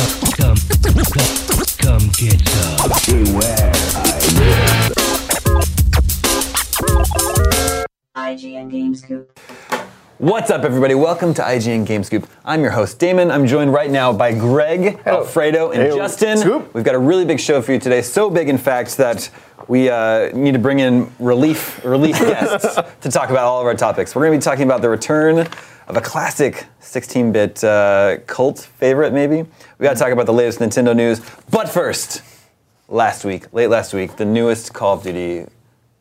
Come, come, come, come get some. IGN Game Scoop. What's up, everybody? Welcome to IGN Game Scoop. I'm your host, Damon. I'm joined right now by Greg, Alfredo, and Hey, Justin. Scoop. We've got a really big show for you today. So big, in fact, that we uh, need to bring in relief relief guests to talk about all of our topics. We're going to be talking about the return of a classic 16-bit uh, cult favorite, maybe. We got to talk about the latest Nintendo news. But first, last week, late last week, the newest Call of Duty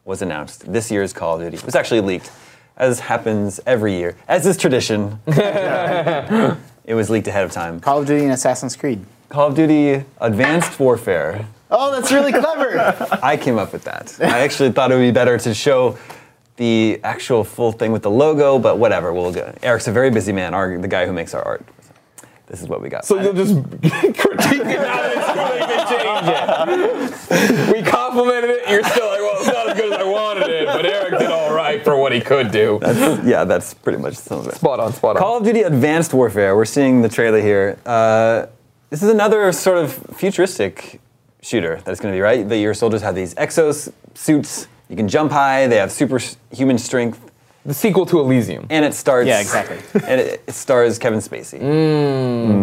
was announced. This year's Call of Duty it was actually leaked, as happens every year, as is tradition. it was leaked ahead of time. Call of Duty and Assassin's Creed. Call of Duty Advanced Warfare. Oh, that's really clever. I came up with that. I actually thought it would be better to show the actual full thing with the logo, but whatever. We'll go. Eric's a very busy man. Our, the guy who makes our art. This is what we got. So you'll just critique it now that it's too late to change it. We complimented it, you're still like, well, it's not as good as I wanted it, but Eric did all right for what he could do. yeah, that's pretty much some of it. Spot on, spot on. Call of Duty Advanced Warfare. We're seeing the trailer here. Uh, this is another sort of futuristic shooter that's going to be right. That your soldiers have these exos suits. You can jump high. They have superhuman strength, the sequel to Elysium. and it starts. Yeah, exactly. And it, it stars Kevin Spacey.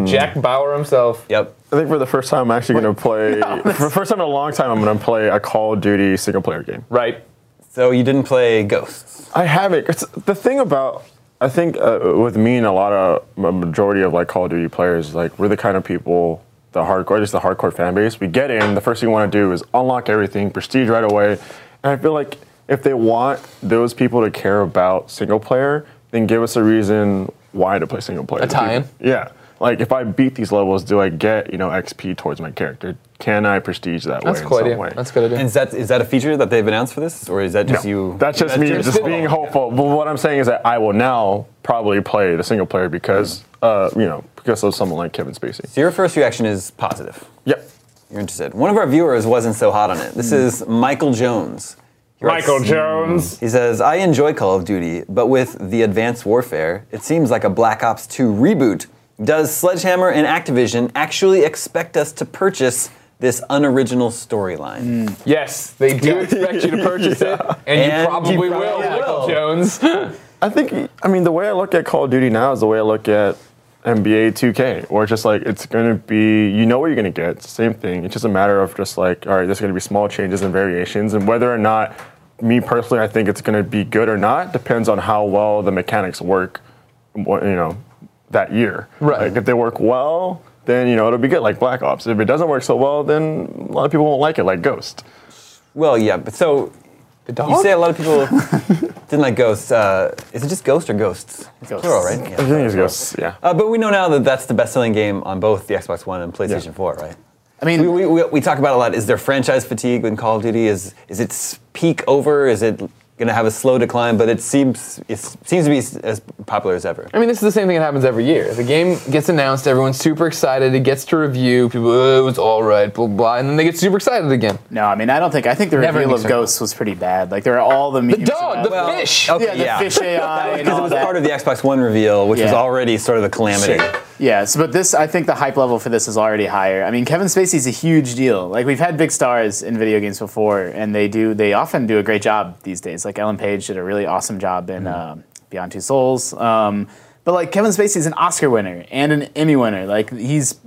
Jack Bauer himself. Yep. I think for the first time, I'm actually going to play. for the first time in a long time, I'm going to play a Call of Duty single player game. Right. So you didn't play Ghosts. I haven't. It's, the thing about I think uh, with me and a lot of a majority of like Call of Duty players, like we're the kind of people, the hardcore, just the hardcore fan base. We get in, the first thing we want to do is unlock everything, prestige right away, and I feel like if they want those people to care about single player, then give us a reason why to play single player. A tie-in? Yeah. Like if I beat these levels, do I get you know XP towards my character? Can I prestige that That's way in quite some idea. way? That's a good idea. And is that is that a feature that they've announced for this, or is that just No, you? That's just me, just being hopeful. But what I'm saying is that I will now probably play the single player because, uh, you know, because of someone like Kevin Spacey. So your first reaction is positive. Yep. You're interested. One of our viewers wasn't so hot on it. This hmm. is Michael Jones. He writes- Michael Jones. He says, I enjoy Call of Duty, but with the Advanced Warfare, it seems like a Black Ops 2 reboot. Does Sledgehammer and Activision actually expect us to purchase this unoriginal storyline? Hmm. Yes, they do expect you to purchase it, and, And you probably you will, probably Michael will. Jones. I think, I mean, the way I look at Call of Duty now is the way I look at NBA 2K, or just like, it's going to be, you know what you're going to get. Same thing. It's just a matter of just like, all right, there's going to be small changes and variations. And whether or not, me personally, I think it's going to be good or not depends on how well the mechanics work, you know, that year. Right. Like, if they work well, then you know it'll be good like Black Ops. If it doesn't work so well, then a lot of people won't like it like Ghost. Well, yeah, but so you say a lot of people didn't like Ghosts. Uh, is it just Ghost or Ghosts? It's Ghosts. plural, right? I Yeah. think it's ghosts, Yeah. Uh, but we know now that that's the best-selling game on both the Xbox One and PlayStation Yeah. 4, right? I mean, We, we, we, we talk about a lot. Is there franchise fatigue in Call of Duty? Is is its peak over? Is it going to have a slow decline? But it seems it seems to be as popular as ever. I mean, this is the same thing that happens every year. The game gets announced, everyone's super excited, it gets to review, people, oh, it was all right, blah, blah, and then they get super excited again. no, I mean, I don't think. I think the Never reveal of anything. Ghosts was pretty bad. Like there are all the memes The dog, about- the fish. okay, yeah, the fish AI Because it was that. part of the Xbox One reveal, which was already sort of the calamity. Yes, but this, I think the hype level for this is already higher. I mean, Kevin Spacey's a huge deal. Like we've had big stars in video games before, and they do, they often do a great job these days. Like Ellen Page did a really awesome job in uh, Beyond Two Souls. Um, but like Kevin Spacey's an Oscar winner and an Emmy winner. Like he's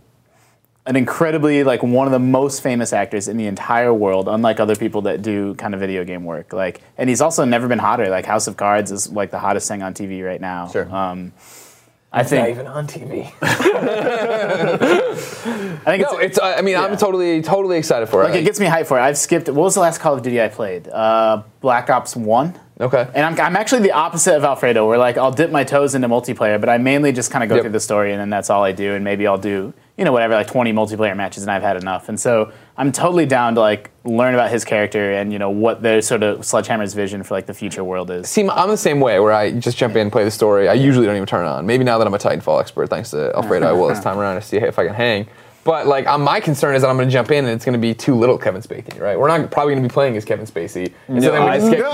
an incredibly like one of the most famous actors in the entire world, unlike other people that do kind of video game work. Like, and he's also never been hotter. Like House of Cards is like the hottest thing on TV right now. Sure. Um, I think. Not even on TV. I think No, it's. I I mean, I'm totally, totally excited for it. Like it. it gets me hyped for it. I've skipped. What was the last Call of Duty I played? Uh, Black Ops One. okay. And I'm, I'm actually the opposite of Alfredo, where like I'll dip my toes into multiplayer, but I mainly just kind of go Yep. through the story and then that's all I do. And maybe I'll do you know whatever like 20 multiplayer matches and I've had enough. And so I'm totally down to like learn about his character and you know what their sort of Sledgehammer's vision for like the future world is. See, I'm the same way where I just jump in and play the story. I usually don't even turn it on. Maybe now that I'm a Titanfall expert, thanks to Alfredo, I will this time around to see if I can hang. But like, um, my concern is that I'm going to jump in and it's going to be too little Kevin Spacey, right? We're not probably going to be playing as Kevin Spacey. And so then we I- just get,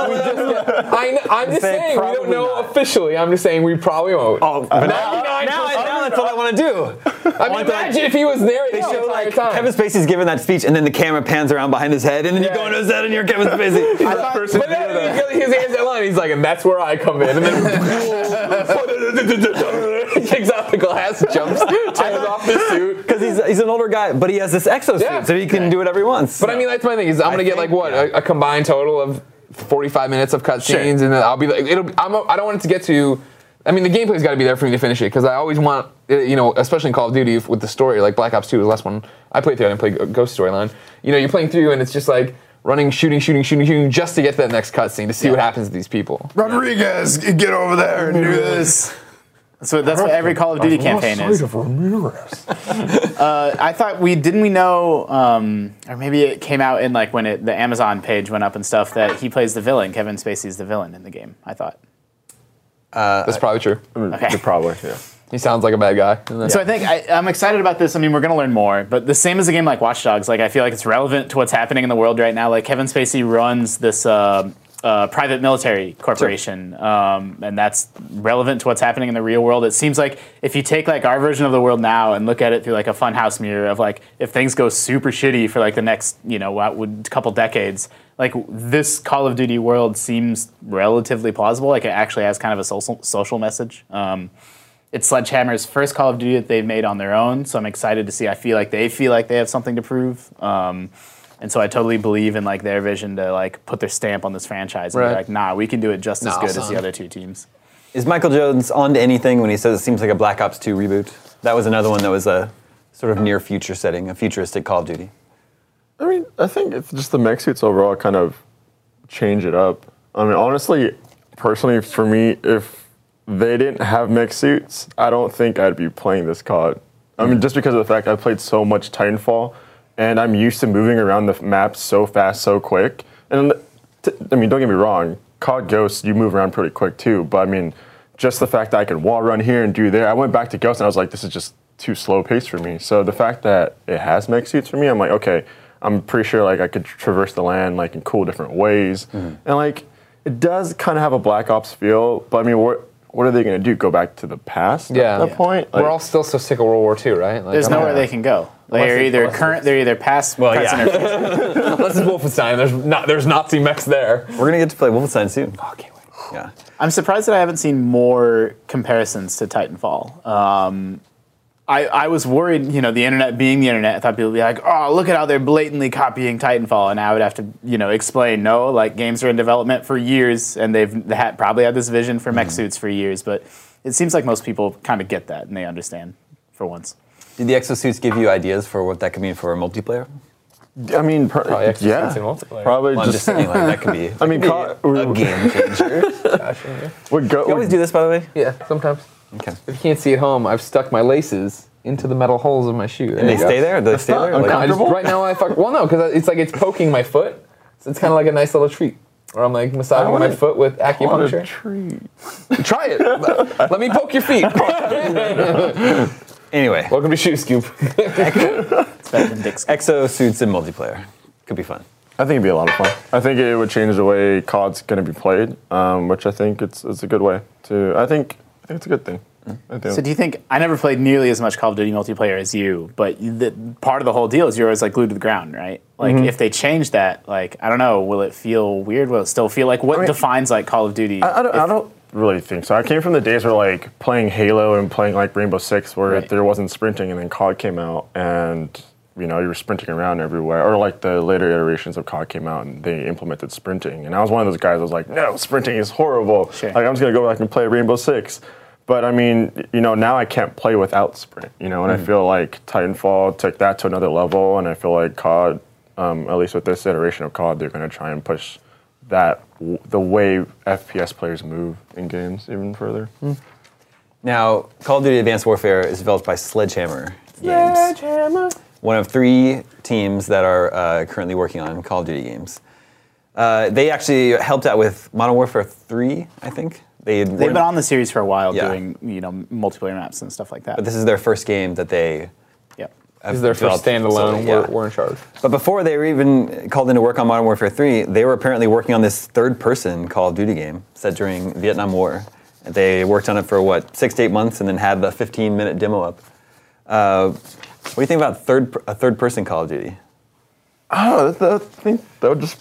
I know, I'm just saying we don't know not. officially. I'm just saying we probably won't. Oh, but now, now, now that's what I want to do. I mean, imagine if he was there They show like time. Kevin Spacey's giving that speech, and then the camera pans around behind his head, and then you Yeah. go into his head, and you're Kevin Spacey. But then he, his hands that line. He's like, and that's where I come in. And then he takes out the glass, jumps, turns off the suit. Because he's, he's an older guy, but he has this exosuit, Yeah. so he can do whatever he wants. But I mean, that's my thing is I'm gonna get like what yeah. a, a combined total of 45 minutes of cutscenes, Sure. and then I'll be like, it'll. I'm, I don't want it to get to. I mean, the gameplay's got to be there for me to finish it because I always want, uh, you know, especially in Call of Duty with the story, like Black Ops 2 was the last one I played through. I didn't play Ghost storyline. You know, you're playing through and it's just like running, shooting, shooting, shooting, shooting, just to get to that next cutscene to see what happens to these people. Rodriguez, get over there and do this. So that's what every Call of Duty campaign is. Uh, I thought we didn't we know, um, or maybe it came out in like when it, the Amazon page went up and stuff that he plays the villain. Kevin Spacey's the villain in the game. I thought. That's probably true. Okay. Probably, yeah. He sounds like a bad guy. So I think I, I'm excited about this. I mean, we're going to learn more, but the same as a game like Watch Dogs, like I feel like it's relevant to what's happening in the world right now. Like Kevin Spacey runs this uh, uh, private military corporation, um, and that's relevant to what's happening in the real world. It seems like if you take like our version of the world now and look at it through like a funhouse mirror of like if things go super shitty for like the next you know what would couple decades. Like this Call of Duty world seems relatively plausible. Like it actually has kind of a social social message. Um, it's Sledgehammer's first Call of Duty that they've made on their own, so I'm excited to see. I feel like they feel like they have something to prove, um, and so I totally believe in like their vision to like put their stamp on this franchise and Right. be like, nah, we can do it just as Nah, good as the other two teams. Is Michael Jones on to anything when he says it seems like a Black Ops 2 reboot? That was another one that was a sort of near future setting, a futuristic Call of Duty. I mean, I think it's just the mech suits overall kind of change it up. I mean, honestly, personally, for me, if they didn't have mech suits, I don't think I'd be playing this COD. I mean, mm. just because of the fact I played so much Titanfall, and I'm used to moving around the map so fast, so quick. And t- I mean, don't get me wrong, COD Ghost, you move around pretty quick too. But I mean, just the fact that I can wall run here and do there, I went back to Ghost and I was like, this is just too slow paced for me. So the fact that it has mech suits for me, I'm like, okay, I'm pretty sure like I could traverse the land like in cool different ways, mm-hmm. and like it does kind of have a Black Ops feel. But I mean, what what are they going to do? Go back to the past Yeah. at that Yeah. point? We're all still so sick of World War II, right? Like, There's I'm not- nowhere they can go. They're either unless current, they're either past, Well, present, yeah. or future. Unless it's Wolfenstein, there's not there's Nazi mechs there. We're going to get to play Wolfenstein soon. Oh, can't wait. Yeah. I'm surprised that I haven't seen more comparisons to Titanfall. Um, I, I was worried, you know, the internet being the internet, I thought people would be like, oh, look at how they're blatantly copying Titanfall. And I would have to, you know, explain, no, like games are in development for years and they've had, probably had this vision for mech suits for years. But it seems like most people kind of get that and they understand for once. Did the exosuits give you ideas for what that could mean for a multiplayer? I mean, pr- Probably extra yeah, sense in multiplayer. probably Well, I'm just just, saying, like, that could be. I mean, that co- be a game changer. would go. You always do this, by the way. Yeah, sometimes. Okay. If you can't see at home, I've stuck my laces into the metal holes of my shoe. And they stay there? Do they stay there? Like- No, I just, right now I fuck. Well, no, because it's like it's poking my foot. So it's kind of like a nice little treat. Or I'm like massaging wanna- my foot with on a acupuncture. tree. Try it. Let me poke your feet. Anyway, Welcome to Shoe Scoop. It's better than Dick's. exosuits in multiplayer could be fun. I think it'd be a lot of fun. I think it would change the way COD's going to be played, um, which I think it's, it's a good way to. I think I think it's a good thing. I think So do you think I never played nearly as much Call of Duty multiplayer as you, but the, part of the whole deal is you're always like glued to the ground, right? Like Mm-hmm. if they change that, like I don't know, will it feel weird? Will it still feel like what mean- defines like Call of Duty? I don't, I don't really think so. I came from the days where like playing Halo and playing like Rainbow Six, where Right. there wasn't sprinting, and then COD came out, and you know you were sprinting around everywhere. Or like the later iterations of COD came out, and they implemented sprinting. And I was one of those guys that was like, no, sprinting is horrible. Sure. Like I'm just gonna go back and play Rainbow Six. But I mean, you know, now I can't play without sprint. You know, and I feel like Titanfall took that to another level, and I feel like COD, um, at least with this iteration of COD, they're gonna try and push that w- the way FPS players move in games even further. Now, Call of Duty Advanced Warfare is developed by Sledgehammer Games. One of three teams that are uh, currently working on Call of Duty games. Uh, they actually helped out with Modern Warfare 3, I think. They They've been on the series for a while, Yeah. doing you know multiplayer maps and stuff like that. But this is their first game that they yep. have This is their first standalone. yeah. We're, we're in charge. But before they were even called in to work on Modern Warfare 3, they were apparently working on this third-person Call of Duty game set during Vietnam War. They worked on it for what six to eight months, and then had the 15-minute demo up. Uh, what do you think about third a third-person Call of Duty? Oh, that, I think that would just.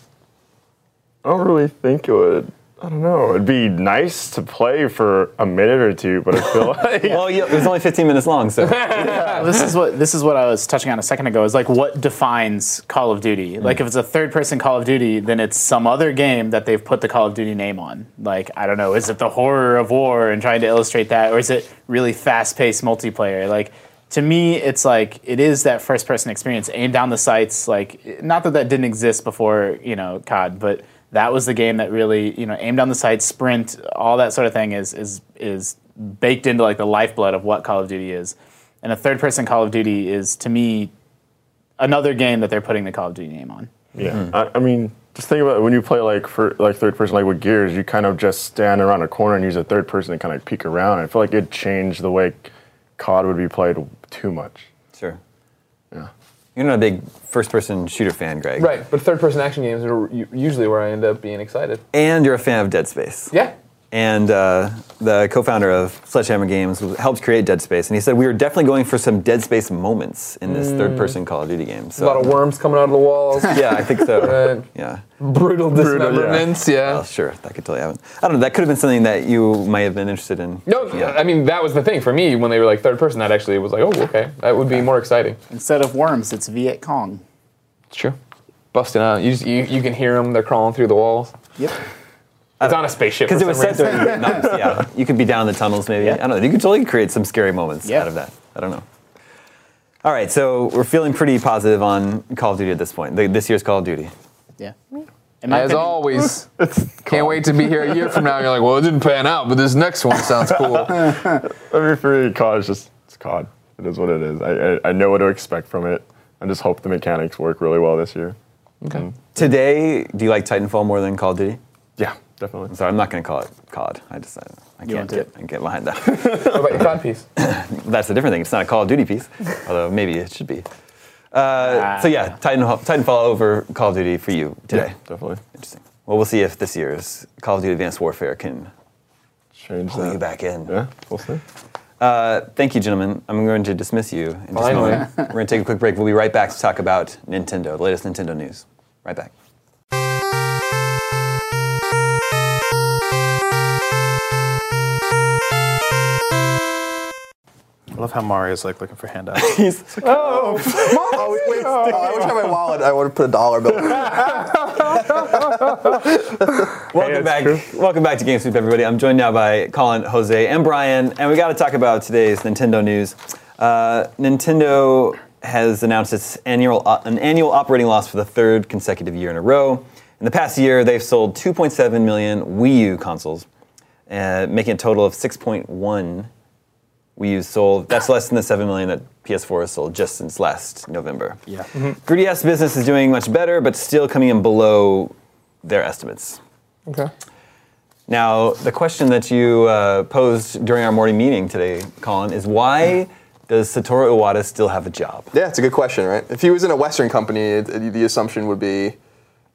I don't really think it would. I don't know. It'd be nice to play for a minute or two, but I feel like. Well, yeah, it was only 15 minutes long, so Well, this is what this is what I was touching on a second ago. Is like what defines Call of Duty? Mm. Like if it's a third-person Call of Duty, then it's some other game that they've put the Call of Duty name on. Like I don't know, is it the horror of war and trying to illustrate that, or is it really fast-paced multiplayer? Like to me, it's like it is that first-person experience, aim down the sights. Like not that that didn't exist before, you know, COD, but that was the game that really, you know, aim down the sights, sprint, all that sort of thing is is is baked into like the lifeblood of what Call of Duty is. And a third person Call of Duty is to me another game that they're putting the Call of Duty name on. Yeah, hmm. I, I mean, just think about it. when you play like for like third person, like with Gears, you kind of just stand around a corner and use a third person to kind of peek around. I feel like it changed the way COD would be played too much. sure. You're not a big first-person shooter fan, Greg. Right, but third-person action games are usually where I end up being excited. And you're a fan of Dead Space. Yeah. And uh, the co-founder of Sledgehammer Games helped create Dead Space, and he said we were definitely going for some Dead Space moments in this third-person Call of Duty game. So A lot of worms coming out of the walls. yeah, I think so. Right. Yeah. Brutal dismemberments. Yeah. Well, sure, that could totally happen. I don't know. That could have been something that you might have been interested in. No, Yeah. I mean that was the thing for me when they were like third person. That actually was like, oh, okay, that would be more exciting. Instead of worms, it's Viet Cong. It's true. Busting out, you, just, you you can hear them. They're crawling through the walls. Yep. It's on a spaceship. Because it was some set reason. during Vietnam. Yeah, you could be down in the tunnels maybe. Yeah. I don't know. You could totally create some scary moments Yeah. out of that. I don't know. All right, so we're feeling pretty positive on Call of Duty at this point. the- This year's Call of Duty. Yeah. As opinion- always, can't wait to be here a year from now. You're like, well, it didn't pan out, but this next one sounds cool. I mean, for me, COD is just it's COD. It is what it is. I, I I know what to expect from it. I just hope the mechanics work really well this year. Okay. Mm-hmm. Today, do you like Titanfall more than Call of Duty? Yeah, definitely. Sorry, I'm not going to call it COD. I just I, I can't want get, it? I get behind that. What about your cod piece? That's a different thing. It's not a Call of Duty piece, although maybe it should be. Uh, so yeah, Titanfall, Titanfall over Call of Duty for you today. Yeah, definitely. Interesting. Well, we'll see if this year's Call of Duty Advanced Warfare can Change pull that. you back in. Yeah, we'll see. Uh, thank you, gentlemen. I'm going to dismiss you in just a Finally. moment. We're going to take a quick break. We'll be right back to talk about Nintendo, the latest Nintendo news. Right back. I love how Mario's like looking for handouts. Oh, wait, oh, I wish I had my wallet. I would have put a dollar bill. Welcome that's back. true. Welcome back to GameScoop, everybody. I'm joined now by Colin, Jose, and Brian, and we got to talk about today's Nintendo news. Uh, Nintendo has announced its annual uh, an annual operating loss for the third consecutive year in a row. In the past year, they've sold 2.7 million Wii U consoles, uh, making a total of 6.1 Wii U sold. That's less than the 7 million that PS4 has sold just since last November. Yeah. 3DS business is doing much better, but still coming in below their estimates. Okay. Now, the question that you uh, posed during our morning meeting today, Colin, is why does Satoru Iwata still have a job? Yeah, it's a good question, right? If he was in a Western company, it, it- the assumption would be,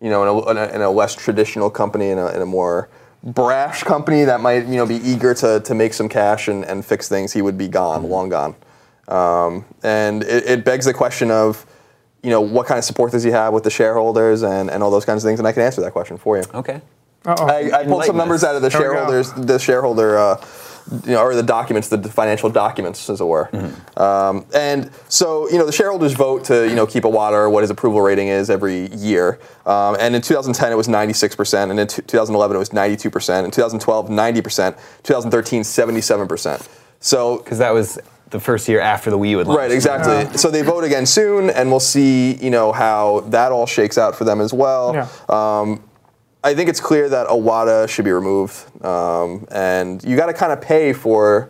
you know, in a, in a, in a less traditional company, in a, in a more brash company that might, you know, be eager to, to make some cash and, and fix things, he would be gone, long gone. Um, and it, it begs the question of, you know, what kind of support does he have with the shareholders and, and all those kinds of things, and I can answer that question for you. Okay. I, I pulled some numbers out of the Here we go. shareholders, the shareholder, uh, you know, or the documents, the financial documents, as it were. Um, and so, you know, the shareholders vote to, you know, keep Iwata or what his approval rating is every year. Um, and in 2010, it was 96%, and in t- 2011, it was 92%. In 2012, 90%. 2013, 77%. So Because that was the first year after the Wii would had launched. Right, exactly. So they vote again soon, and we'll see, you know, how that all shakes out for them as well. Yeah. Um, I think it's clear that Iwata should be removed, um, and you got to kind of pay for,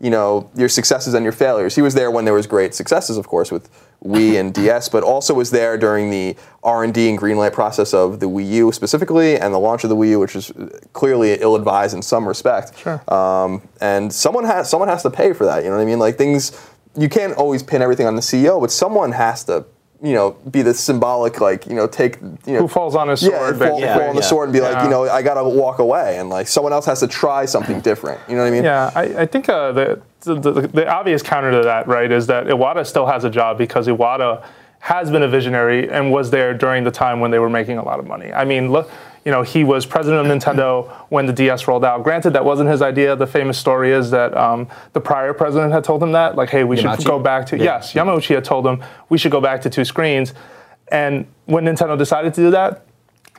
you know, your successes and your failures. He was there when there was great successes, of course, with Wii and DS, but also was there during the R and D and greenlight process of the Wii U specifically, and the launch of the Wii U, which is clearly ill-advised in some respect. Sure. Um, and someone has someone has to pay for that. You know what I mean? Like things, you can't always pin everything on the CEO, but someone has to, you know, be the symbolic, like you know, take you know, Who falls on his yeah, sword? fall, basically. fall on the sword and be like, you know, I gotta walk away, and like someone else has to try something different. You know what I mean? Yeah, I, I think uh, the, the, the the obvious counter to that, right, is that Iwata still has a job because Iwata has been a visionary and was there during the time when they were making a lot of money. I mean, look, you know, he was president of Nintendo when the DS rolled out. Granted, that wasn't his idea. The famous story is that um, the prior president had told him that, like, hey, we should go back to Yeah. yes, Yamauchi had told him we should go back to two screens. And when Nintendo decided to do that,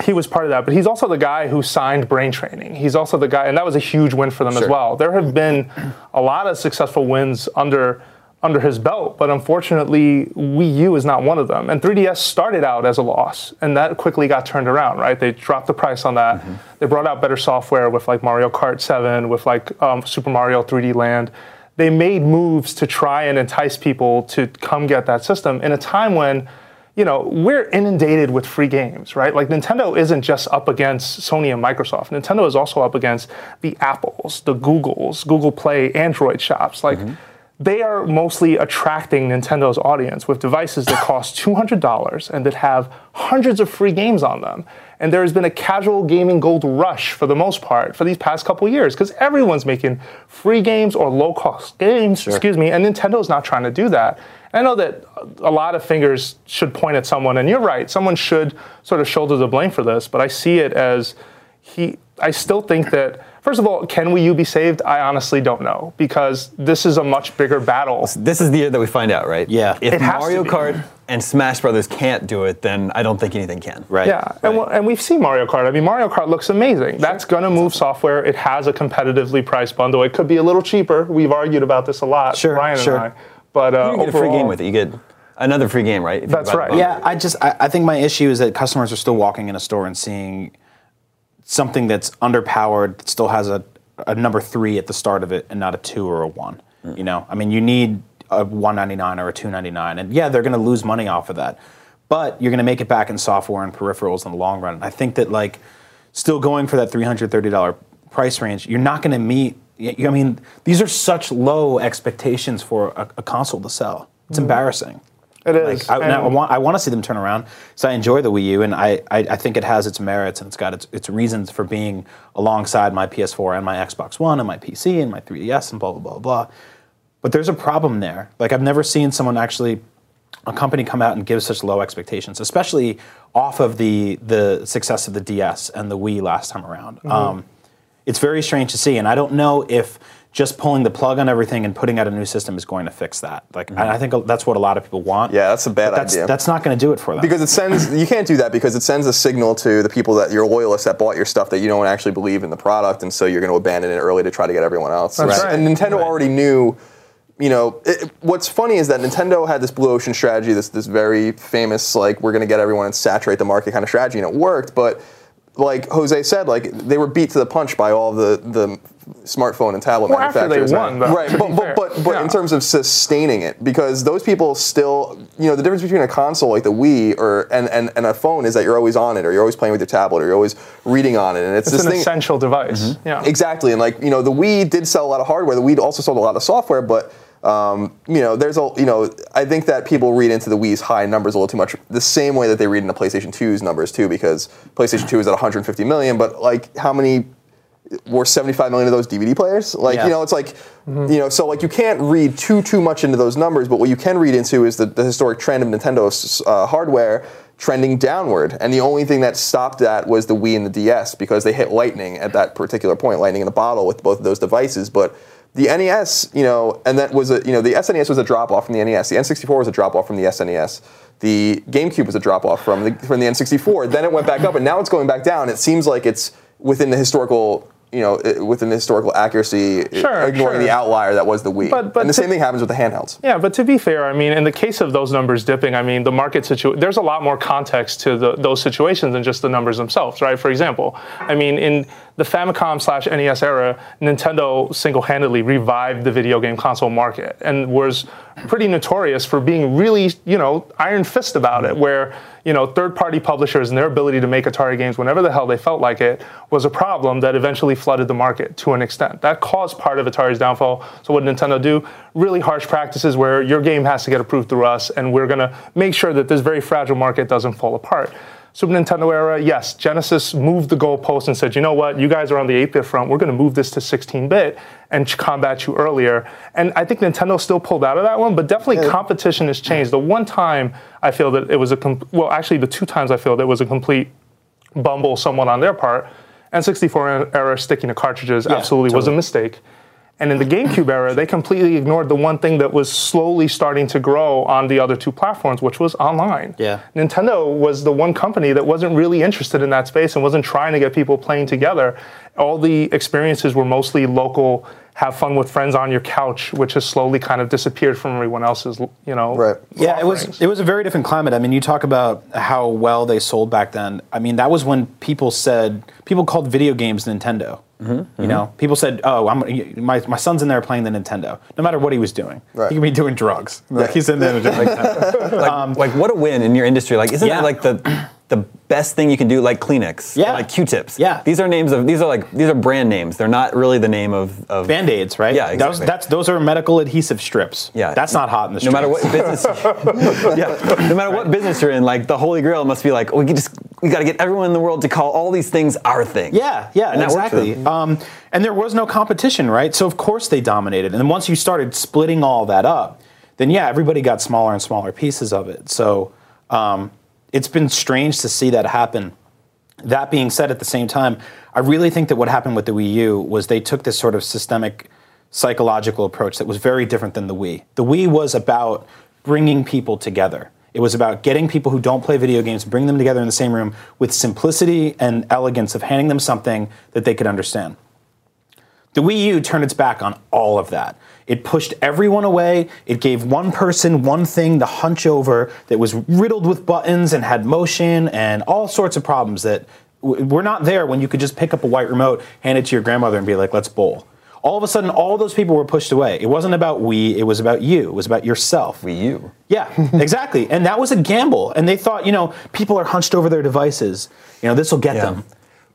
he was part of that, but he's also the guy who signed Brain Training. He's also the guy, and that was a huge win for them as well. There have been a lot of successful wins under under his belt, but unfortunately, Wii U is not one of them. And 3DS started out as a loss, and that quickly got turned around. Right? They dropped the price on that. They brought out better software with like Mario Kart 7, with like um, Super Mario 3D Land. They made moves to try and entice people to come get that system in a time when you know, we're inundated with free games, right? Like Nintendo isn't just up against Sony and Microsoft. Nintendo is also up against the Apples, the Googles, Google Play, Android shops. Like they are mostly attracting Nintendo's audience with devices that cost $200 and that have hundreds of free games on them. And there has been a casual gaming gold rush for the most part for these past couple years because everyone's making free games or low cost games, excuse me, and Nintendo's not trying to do that. I know that a lot of fingers should point at someone, and you're right. Someone should sort of shoulder the blame for this, but I see it as he. I still think that first of all, can Wii U be saved? I honestly don't know because this is a much bigger battle. This is the year that we find out, right? Yeah. If It has to Mario be. Kart and Smash Brothers can't do it, then I don't think anything can. Right. Yeah, and, we- and we've seen Mario Kart. I mean, Mario Kart looks amazing. That's going to move software. It has a competitively priced bundle. It could be a little cheaper. We've argued about this a lot, Sure, Ryan sure. and I. But uh, You get a free game with it. You get another free game, right? That's right. Yeah, I just I, I think my issue is that customers are still walking in a store and seeing something that's underpowered, that still has a, a number three at the start of it and not a two or a one. Mm. You know, I mean, you need a 199 or a 299, and yeah, they're going to lose money off of that, but you're going to make it back in software and peripherals in the long run. I think that like still going for that $330 price range, you're not going to meet. I mean, these are such low expectations for a, a console to sell. It's mm. embarrassing. It is. Like, I, and I want I want to see them turn around. So I enjoy the Wii U, and I, I, I think it has its merits and it's got its, its reasons for being alongside my PS4 and my Xbox One and my PC and my 3DS and blah blah blah blah. But there's a problem there. Like I've never seen someone actually a company come out and give such low expectations, especially off of the the success of the DS and the Wii last time around. Mm-hmm. Um, it's very strange to see, and I don't know if just pulling the plug on everything and putting out a new system is going to fix that. Like, and I think that's what a lot of people want. Mm-hmm. Yeah, that's a bad that's, idea. That's not going to do it for them. Because it sends you can't do that because it sends a signal to the people that your loyalists that bought your stuff that you don't actually believe in the product, and so you're going to abandon it early to try to get everyone else. That's right. And Nintendo already knew, you know, it, what's funny is that Nintendo had this blue ocean strategy, this this very famous like we're going to get everyone and saturate the market kind of strategy, and it worked. But like Jose said, like they were beat to the punch by all the the smartphone and tablet Well, after they manufacturers. won, though, right? But but but, but Yeah. in terms of sustaining it, because those people still, you know, the difference between a console like the Wii or and, and, and a phone is that you're always on it, or you're always playing with your tablet, or you're always reading on it, and it's, It's this an thing. essential device. Mm-hmm. Yeah. Exactly, and like you know, the Wii did sell a lot of hardware. The Wii also sold a lot of software, but um, you know, there's a you know, I think that people read into the Wii's high numbers a little too much. The same way that they read into PlayStation 2's numbers too, because PlayStation 2 is at 150 million, but like how many were 75 million of those DVD players? Like Yeah. you know, it's like you know, so like you can't read too too much into those numbers, but what you can read into is the, the historic trend of Nintendo's uh, hardware trending downward, and the only thing that stopped that was the Wii and the DS because they hit lightning at that particular point, lightning in a bottle with both of those devices, but. The NES, you know, and that was a, you know, the SNES was a drop off from the NES. The N64 was a drop off from the SNES. The GameCube was a drop off from the from the N64. Then it went back up, and now it's going back down. It seems like it's within the historical, you know, within the historical accuracy, Sure, ignoring sure. the outlier that was the Wii. But- but and the to- same thing happens with the handhelds. Yeah, but to be fair, I mean, in the case of those numbers dipping, I mean, the market situation, there's a lot more context to the, those situations than just the numbers themselves, right? For example, I mean, in the Famicom slash NES era, Nintendo single-handedly revived the video game console market and was pretty notorious for being really, you know, iron fist about it, where you know, third-party publishers and their ability to make Atari games whenever the hell they felt like it was a problem that eventually flooded the market to an extent. That caused part of Atari's downfall. So what did Nintendo do? Really harsh practices where your game has to get approved through us, and we're going to make sure that this very fragile market doesn't fall apart. Super Nintendo era, yes, Genesis moved the goalpost and said, you know what, you guys are on the 8-bit front, we're going to move this to 16-bit and combat you earlier. And I think Nintendo still pulled out of that one, but definitely competition has changed. The one time I feel that it was a, com- well, actually the two times I feel that it was a complete bumble somewhat on their part. N64 era sticking to cartridges absolutely was a mistake. And in the GameCube era, they completely ignored the one thing that was slowly starting to grow on the other two platforms, which was online. Yeah. Nintendo was the one company that wasn't really interested in that space and wasn't trying to get people playing together. All the experiences were mostly local, have fun with friends on your couch, which has slowly kind of disappeared from everyone else's, you know. Right. Yeah, it was it was a very different climate. I mean, you talk about how well they sold back then. I mean, that was when people said people called video games Nintendo. Mm-hmm, You know, people said, "Oh, I'm my, my son's in there playing the Nintendo." No matter what he was doing, Right. he could be doing drugs. Like he's in there. Like that. Like, what a win in your industry. Like, isn't Um, Yeah. that like the the best thing you can do? Like Kleenex, Yeah. like Q-tips. Yeah. these are names of these are like these are brand names. They're not really the name of, of Band aids, right? Yeah, exactly. that's those are medical adhesive strips. Yeah. that's not hot in the No streets. matter what business, yeah, no matter what business you're in, like the Holy Grail must be like, we can just we got to get everyone in the world to call all these things our thing. Yeah, yeah, And that worked for exactly. Um, and there was no competition, right? So of course they dominated. And then once you started splitting all that up, then yeah, everybody got smaller and smaller pieces of it. So um, it's been strange to see that happen. That being said, at the same time, I really think that what happened with the Wii U was they took this sort of systemic psychological approach that was very different than the Wii. The Wii was about bringing people together. It was about getting people who don't play video games, bring them together in the same room with simplicity and elegance of handing them something that they could understand. The Wii U turned its back on all of that. It pushed everyone away. It gave one person one thing to hunch over that was riddled with buttons and had motion and all sorts of problems that w- were not there when you could just pick up a white remote, hand it to your grandmother, and be like, let's bowl. All of a sudden, all those people were pushed away. It wasn't about we, it was about you, it was about yourself. We you. Yeah, exactly. And that was a gamble. And they thought, you know, people are hunched over their devices. You know, this will get Yeah. them.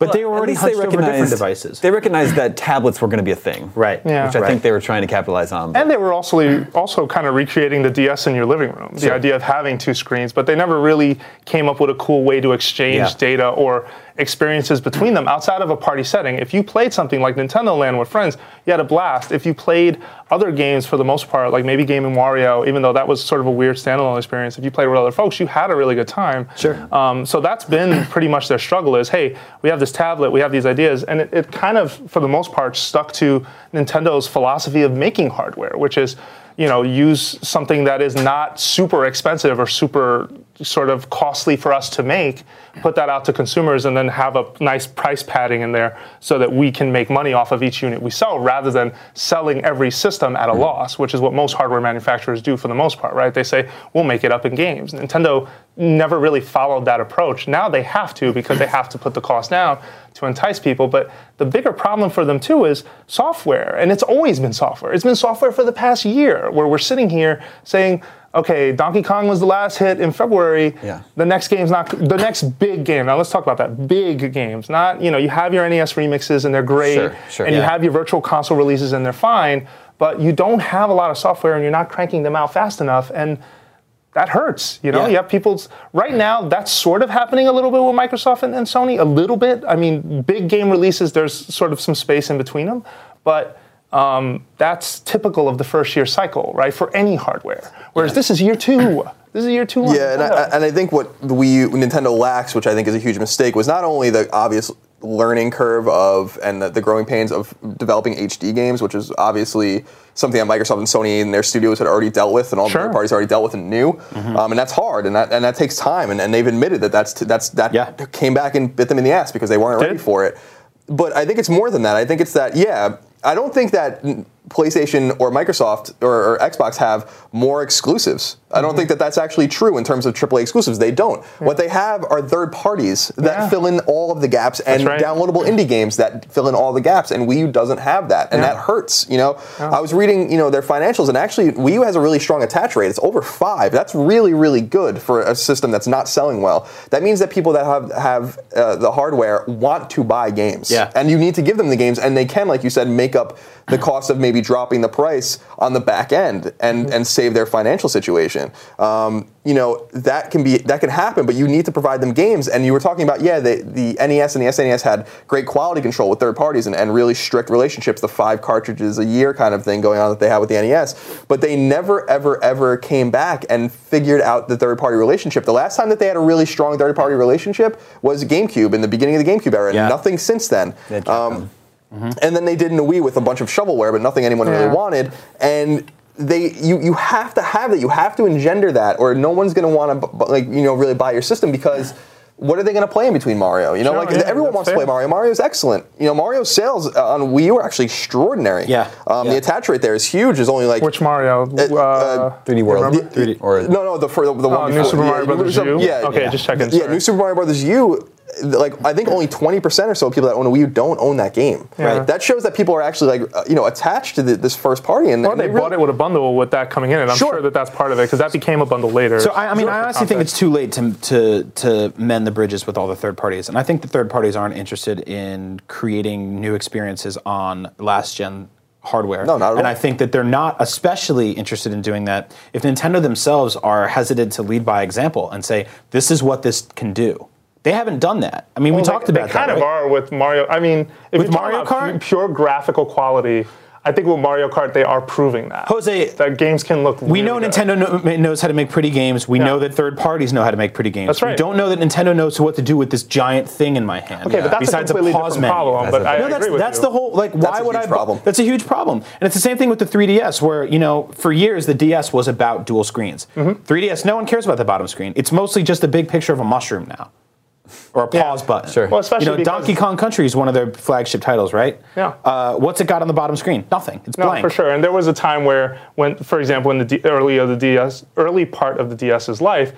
But they were already least they hunched over different devices. They recognized that tablets were going to be a thing, right. Yeah. Which I Right. think they were trying to capitalize on. And they were also also kind of recreating the DS in your living room, the idea of having two screens, but they never really came up with a cool way to exchange Yeah. data or experiences between them outside of a party setting. If you played something like Nintendo Land with friends, you had a blast. If you played other games for the most part, like maybe Game and Wario, even though that was sort of a weird standalone experience, if you played with other folks, you had a really good time. Sure. Um, so that's been pretty much their struggle is, hey, we have this tablet, we have these ideas, and it, it kind of, for the most part, stuck to Nintendo's philosophy of making hardware, which is, you know, use something that is not super expensive or super sort of costly for us to make, put that out to consumers, and then have a nice price padding in there so that we can make money off of each unit we sell rather than selling every system at a mm-hmm. loss, which is what most hardware manufacturers do for the most part, right? They say, we'll make it up in games. Nintendo never really followed that approach. Now they have to because they have to put the cost down to entice people. But the bigger problem for them too is software. And it's always been software. It's been software for the past year where we're sitting here saying, okay, Donkey Kong was the last hit in February. Yeah. The next game's not the next big game. Now let's talk about that. Big games. Not, you know, you have your NES remixes and they're great. Sure, sure. and you have your virtual console releases and they're fine. But you don't have a lot of software and you're not cranking them out fast enough. And that hurts. You know, Yeah. you have people's right now. That's sort of happening a little bit with Microsoft and, and Sony. A little bit. I mean, big game releases. There's sort of some space in between them, but um, that's typical of the first year cycle, right? For any hardware. Whereas this is year two. This is year two. Yeah, and I, and I think what U, Nintendo lacks, which I think is a huge mistake, was not only the obvious learning curve of and the, the growing pains of developing HD games, which is obviously something that Microsoft and Sony and their studios had already dealt with, and all Sure. the third parties already dealt with and knew, um, and that's hard, and that and that takes time, and, and they've admitted that that's that's that Yeah. came back and bit them in the ass because they weren't ready for it. But I think it's more than that. I think it's that yeah. I don't think that PlayStation or Microsoft or, or Xbox have more exclusives. I don't think that that's actually true in terms of AAA exclusives. They don't. What they have are third parties that Yeah. fill in all of the gaps and right. downloadable indie games that fill in all the gaps. And Wii U doesn't have that, and Yeah. that hurts. You know, I was reading you know their financials, and actually Wii U has a really strong attach rate. It's over five. That's really really good for a system that's not selling well. That means that people that have have uh, the hardware want to buy games. Yeah. And you need to give them the games, and they can, like you said, make up the cost of maybe dropping the price on the back end and, and save their financial situation. Um, you know that can be that can happen, but you need to provide them games. And you were talking about yeah, the, the NES and the SNES had great quality control with third parties and, and really strict relationships, the five cartridges a year kind of thing going on that they had with the NES. But they never ever ever came back and figured out the third party relationship. The last time that they had a really strong third party relationship was GameCube in the beginning of the GameCube era. Yeah. Nothing since then. Um, and then they did in the Wii with a bunch of shovelware, but nothing anyone really wanted. And they, you, you have to have that. You have to engender that, or no one's going to want to, like, you know, really buy your system because. What are they going to play in between Mario? You know, Sure, like yeah, everyone that's wants to play Mario. Mario's excellent. You know, Mario's sales uh, on Wii U are actually extraordinary. Yeah, Um, yeah. The attach rate there is huge. It's only like Which Mario? uh, Uh, 3D World. remember? 3D. Or no, no, the for the, the Oh, one New before. Super Yeah, Mario Brothers so- U? Yeah, Okay, just checking, Yeah. New Super Mario Brothers U. Like I think only twenty percent or so of people that own a Wii U don't own that game. Right. That shows that people are actually like uh, you know attached to the, this first party and Or and they really- bought it with a bundle with that coming in, and I'm Sure. sure, that that's part of it because that became a bundle later. So I, I mean, Sure, I for honestly think it's too late to, to to mend the bridges with all the third parties, and I think the third parties aren't interested in creating new experiences on last gen hardware. No, not at And all. I think that they're not especially interested in doing that if Nintendo themselves are hesitant to lead by example and say this is what this can do. They haven't done that. I mean, we Well, they- talked about They kind that. of right? are with Mario. I mean, if With you're Mario Kart? pu- pure graphical quality, I think with Mario Kart they are proving that. Jose, that games can look. We really know good. Nintendo knows how to make pretty games. We Yeah. know that third parties know how to make pretty games. That's right. We don't know that Nintendo knows what to do with this giant thing in my hand. Okay, but that's besides a completely pause different menu. problem. That's but a- I No, agree that's with that's you. the whole like. That's why a would huge I? bu- problem. That's a huge problem, and it's the same thing with the 3DS, where you know for years the DS was about dual screens. Mm-hmm. 3DS, no one cares about the bottom screen. It's mostly just a big picture of a mushroom now, or a pause button. Sure. Well, especially you know, Donkey Kong Country is one of their flagship titles, right? Yeah. Uh, what's it got on the bottom screen? Nothing. It's No, blank. for sure. And there was a time where, when, for example, in the D- early of the DS, early part of the DS's life,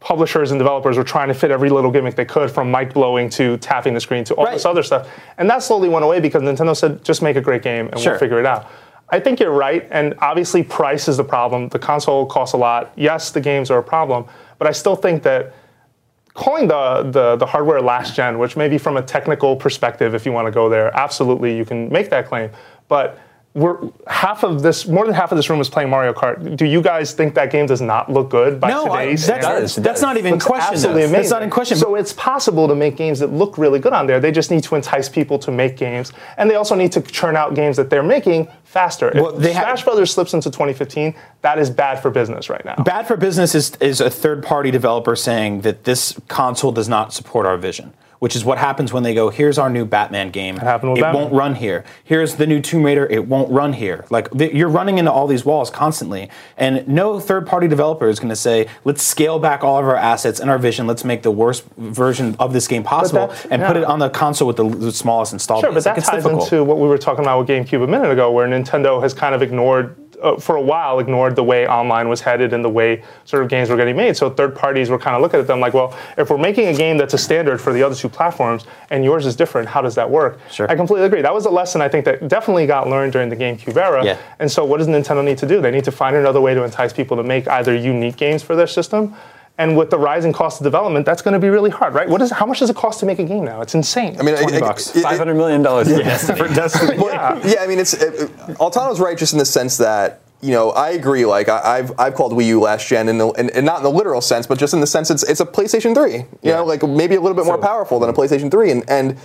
publishers and developers were trying to fit every little gimmick they could, from mic blowing to tapping the screen to all this other stuff. And that slowly went away because Nintendo said, "Just make a great game, and Sure. we'll figure it out." I think you're right, and obviously price is the problem. The console costs a lot. Yes, the games are a problem, but I still think that calling the, the, the hardware last gen, which maybe from a technical perspective, if you want to go there, absolutely you can make that claim. But we're half of this, more than half of this room is playing Mario Kart. Do you guys think that game does not look good by No, I- today's that's, standards? It that's does. not even in question. absolutely though. amazing. That's not in question. So it's possible to make games that look really good on there. They just need to entice people to make games, and they also need to churn out games that they're making faster. Well, if they ha- Smash Brothers slips into 2015, that is bad for business right now. Bad for business is, is a third party developer saying that this console does not support our vision. Which is what happens when they go, here's our new Batman game. It happened with it Batman. won't run here. Here's the new Tomb Raider. It won't run here. Like you're running into all these walls constantly, and no third-party developer is going to say, let's scale back all of our assets and our vision. Let's make the worst version of this game possible and put it on the console with the, the smallest install Sure, base. but Like, that it's ties difficult. into what we were talking about with GameCube a minute ago, where Nintendo has kind of ignored, uh, for a while, ignored the way online was headed and the way sort of games were getting made. So third parties were kind of looking at them like, well, if we're making a game that's a standard for the other two platforms and yours is different, how does that work? Sure. I completely agree. That was a lesson I think that definitely got learned during the GameCube era. Yeah. And so what does Nintendo need to do? They need to find another way to entice people to make either unique games for their system. And with the rising cost of development, that's going to be really hard, right? What is how much does it cost to make a game now? It's insane. I mean, 20 it- bucks. it- it- Five hundred million dollars. Yes. for Destiny. yeah. yeah, I mean, it's it, it- Altano's right just in the sense that you know I agree. Like I, I've I've called Wii U last gen, in the, and, and not in the literal sense, but just in the sense it's it's a PlayStation Three. You know, like maybe a little bit more powerful than a PlayStation Three, and and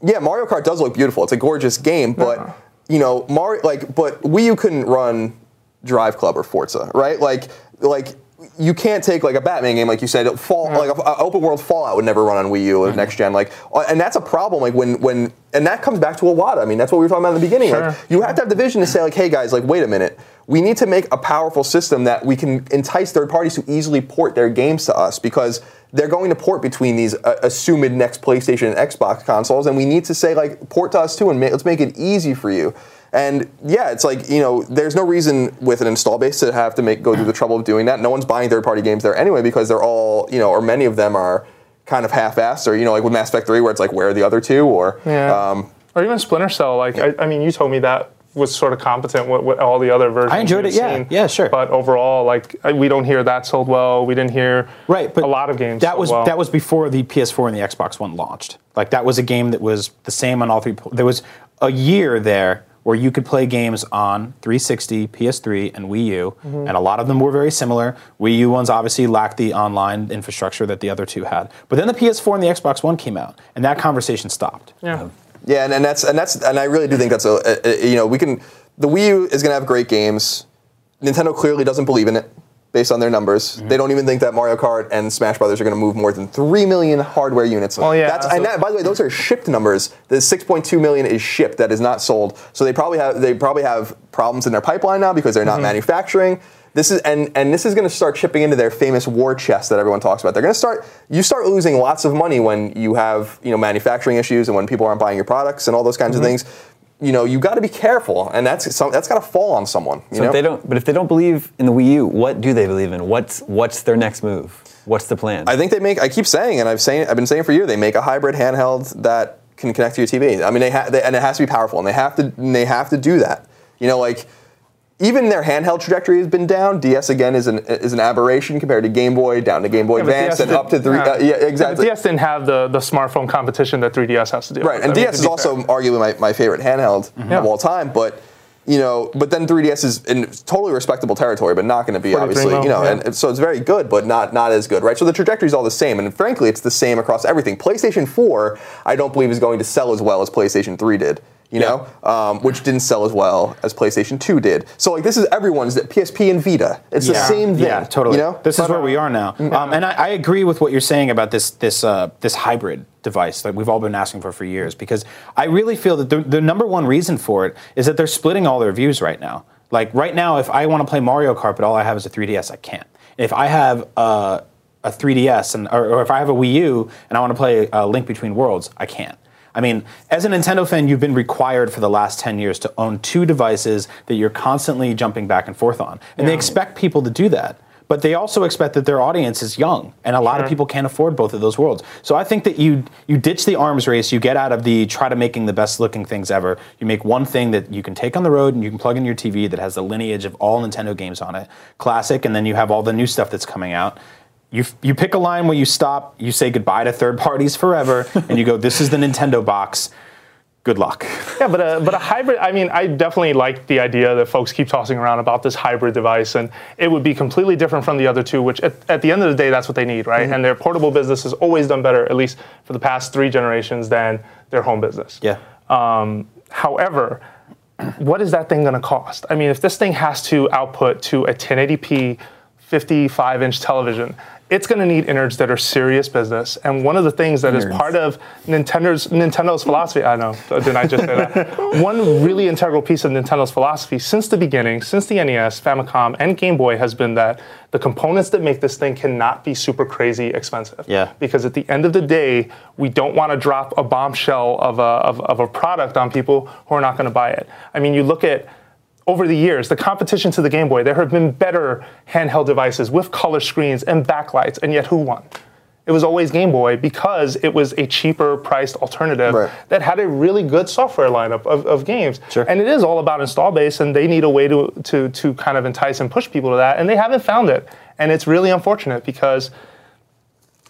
yeah, Mario Kart does look beautiful. It's a gorgeous game, but uh-huh. you know, Mario like but Wii U couldn't run Drive Club or Forza, right? Like like. You can't take like a Batman game, like you said. Fall like a, a open world Fallout would never run on Wii U or next gen. Like, uh, and that's a problem. Like when when and that comes back to Iwata. I mean, that's what we were talking about in the beginning. Like, you have to have the vision to say like, hey guys, like wait a minute, we need to make a powerful system that we can entice third parties to easily port their games to us because they're going to port between these uh, assumed next PlayStation and Xbox consoles, and we need to say like port to us too, and ma- let's make it easy for you. And yeah, it's like you know, there's no reason with an install base to have to make go through the trouble of doing that. No one's buying third party games there anyway because they're all you know, or many of them are kind of half-assed, or you know, like with Mass Effect 3, where it's like where are the other two, or Yeah. um, or even Splinter Cell. Like, I, I mean, you told me that was sort of competent with, with all the other versions. I enjoyed it, yeah. seen. Yeah, sure. But overall, like, I- we don't hear that sold well. We didn't hear Right, but a lot of games. That sold was well. that was before the PS4 and the Xbox One launched. Like that was a game that was the same on all three. There was a year there where you could play games on 360, PS3, and Wii U, Mm-hmm. and a lot of them were very similar. Wii U ones obviously lacked the online infrastructure that the other two had. But then the PS4 and the Xbox One came out, and that conversation stopped. yeah. Yeah, and, and that's and that's and I really do think that's a, a, a- you know we can the Wii U is going to have great games. Nintendo clearly doesn't believe in it based on their numbers. Mm-hmm. They don't even think that Mario Kart and Smash Brothers are going to move more than three million hardware units. Well, yeah, That's, so- and that, by the way, those are shipped numbers. The 6.2 million is shipped. That is not sold. So they probably have they probably have problems in their pipeline now because they're not Mm-hmm. manufacturing. This is and and this is going to start chipping into their famous war chest that everyone talks about. They're going to start you start losing lots of money when you have you know manufacturing issues and when people aren't buying your products and all those kinds Mm-hmm. of things. You know you got to be careful, and that's some, that's got to fall on someone. You So know? if they don't, but if they don't believe in the Wii U, what do they believe in? What's what's their next move? What's the plan? I think they make. I keep saying, and I've saying, I've been saying for year, they make a hybrid handheld that can connect to your TV. I mean, they, ha- they and it has to be powerful, and they have to. And they have to do that. You know, like even their handheld trajectory has been down. DS again is an is an aberration compared to Game Boy, down to Game Boy Yeah, Advance, and up to three. yeah. Uh, yeah, Yeah, exactly. DS didn't have the, the smartphone competition that 3DS has to do. Right, and I DS to is also fair. arguably my, my favorite handheld Yeah. of all time. But you know, but then 3DS is in totally respectable territory, but not going to be obviously, you know, yeah. and so it's very good, but not not as good, right? So the trajectory is all the same, and frankly, it's the same across everything. PlayStation 4, I don't believe is going to sell as well as PlayStation 3 did. You know, um, which didn't sell as well as PlayStation 2 did. So like this is everyone's PSP and Vita. It's the same thing. Yeah, totally. You know, this is where we are now, um, and I, I agree with what you're saying about this this uh, this hybrid device that we've all been asking for for years. Because I really feel that the, the number one reason for it is that they're splitting all their views right now. Like right now, if I want to play Mario Kart, but all I have is a 3DS, I can't. If I have uh, a 3DS and or, or if I have a Wii U and I want to play uh, Link Between Worlds, I can't. I mean, as a Nintendo fan, you've been required for the last 10 years to own two devices that you're constantly jumping back and forth on. And they expect people to do that. But they also expect that their audience is young, and a lot of people can't afford both of those worlds. So I think that you you ditch the arms race, you get out of the try to making the best looking things ever. You make one thing that you can take on the road and you can plug in your TV that has the lineage of all Nintendo games on it, classic, and then you have all the new stuff that's coming out. You, you pick a line where you stop, you say goodbye to third parties forever, and you go, this is the Nintendo box. Good luck. Yeah, but a, but a hybrid, I mean, I definitely like the idea that folks keep tossing around about this hybrid device, and it would be completely different from the other two, which at, at the end of the day, that's what they need, right? And their portable business has always done better, at least for the past three generations, than their home business. Yeah. Um, however, what is that thing going to cost? I mean, if this thing has to output to a 1080p 55 inch television. It's going to need innards that are serious business. And one of the things that is Innards. part of Nintendo's Nintendo's philosophy, I know, didn't I just say that? one really integral piece of Nintendo's philosophy since the beginning, since the NES, Famicom, and Game Boy has been that the components that make this thing cannot be super crazy expensive. Yeah. Because at the end of the day, we don't want to drop a bombshell of a, of, of a product on people who are not going to buy it. I mean, you look at over the years, the competition to the Game Boy, there have been better handheld devices with color screens and backlights, and yet who won? It was always Game Boy because it was a cheaper priced alternative Right. that had a really good software lineup of, of games. Sure. And it is all about install base, and they need a way to, to, to kind of entice and push people to that, and they haven't found it. And it's really unfortunate because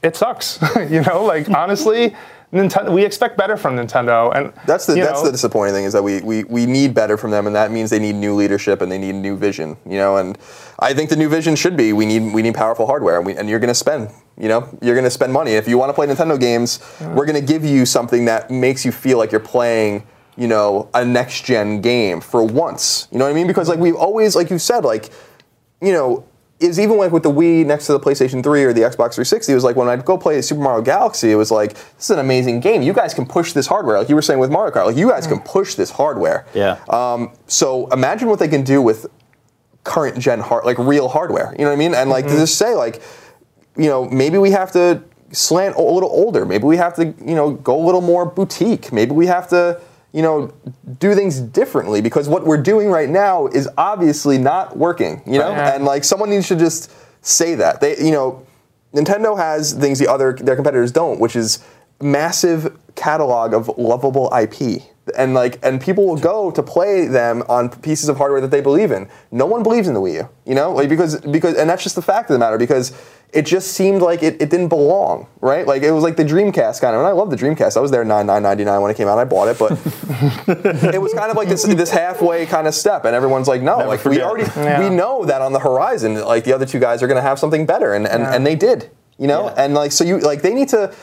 it sucks. you know, like honestly, Nintendo, we expect better from Nintendo, and That's the that's know, the disappointing thing is that we, we we need better from them, and that means they need new leadership and they need new vision. You know, and I think the new vision should be we need we need powerful hardware, and, we, and you're going to spend. You know, you're going to spend money if you want to play Nintendo games. We're going to give you something that makes you feel like you're playing. You know, a next gen game for once. You know what I mean? Because like we've always, like you said, like you know, is even like with the Wii next to the PlayStation 3 or the Xbox 360, it was like when I'd go play Super Mario Galaxy, it was like, this is an amazing game. You guys can push this hardware. Like you were saying with Mario Kart, like you guys can push this hardware. Yeah. Um, so imagine what they can do with current gen hard, like real hardware. You know what I mean? And like to just say like, you know, maybe we have to slant a little older. Maybe we have to, you know, go a little more boutique. Maybe we have to, you know, do things differently because what we're doing right now is obviously not working. You know, Right. and like someone needs to just say that they, you know, Nintendo has things the other their competitors don't, which is massive catalog of lovable IP. And like and people will go to play them on pieces of hardware that they believe in. No one believes in the Wii U, you know? Like because because and that's just the fact of the matter because it just seemed like it, it didn't belong, right? Like it was like the Dreamcast kind of. And I love the Dreamcast. I was there nine nine ninety nine when it came out. I bought it, but it was kind of like this this halfway kind of step, and everyone's like, no, like we already Yeah. we know that on the horizon, like the other two guys are going to have something better, and and, and they did, you know, Yeah. and like so you like they need to.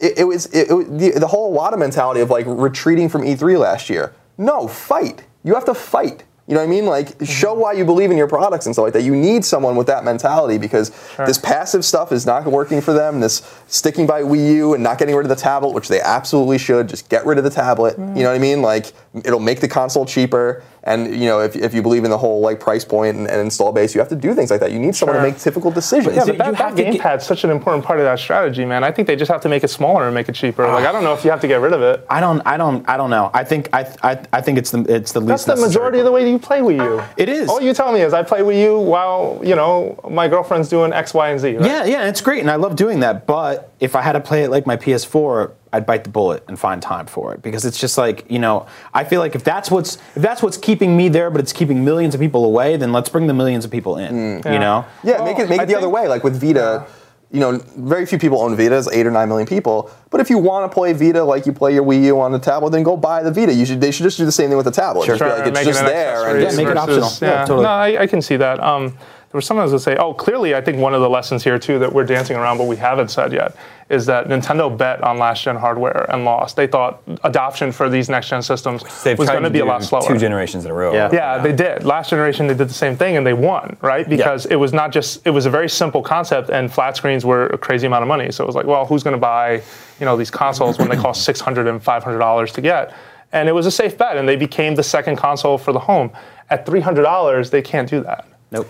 It, it was it, it, was- the, the whole Iwata mentality of like retreating from E3 last year. No, fight. You have to fight. You know what I mean? Like, mm-hmm. show why you believe in your products and stuff like that. You need someone with that mentality because this passive stuff is not working for them. This sticking by Wii U and not getting rid of the tablet, which they absolutely should. Just get rid of the tablet. Mm. You know what I mean? Like, it'll make the console cheaper. And you know, if, if you believe in the whole like price point and, and install base, you have to do things like that. You need someone to make difficult decisions. Yeah, but that, you that have to get- gamepad's such an important part of that strategy, man. I think they just have to make it smaller and make it cheaper. Like I don't know if you have to get rid of it. I don't. I don't. I don't know. I think. I. I, I think it's the. It's the least. That's the necessary majority of the way you play Wii U. It is. All you tell me is I play Wii U while you know my girlfriend's doing X, Y, and Z. Right? Yeah, yeah, it's great, and I love doing that. But if I had to play it like my PS4, I'd bite the bullet and find time for it because it's just like you know. I feel like if that's what's if that's what's keeping me there, but it's keeping millions of people away, then let's bring the millions of people in. Yeah. You know. Yeah, make it make I it the other way. Like with Vita, you know, very few people own Vitas, eight or nine million people. But if you want to play Vita like you play your Wii U on the tablet, then go buy the Vita. You should they should just do the same thing with the tablet. Just be Sure, like it's just it there. And Yeah, make it optional. Yeah, Yeah, totally. No, I, I can see that. Um, there were some of us that say, oh, clearly, I think one of the lessons here too that we're dancing around, but we haven't said yet, is that Nintendo bet on last gen hardware and lost. They thought adoption for these next gen systems They've was going to be a lot slower. Two generations in a row. Yeah. Yeah, they did. Last generation, they did the same thing and they won, right? Because it was not just, it was a very simple concept and flat screens were a crazy amount of money. So it was like, well, who's going to buy, you know, these consoles when they cost $600 and $500 to get? And it was a safe bet and they became the second console for the home. At $300, they can't do that. Nope.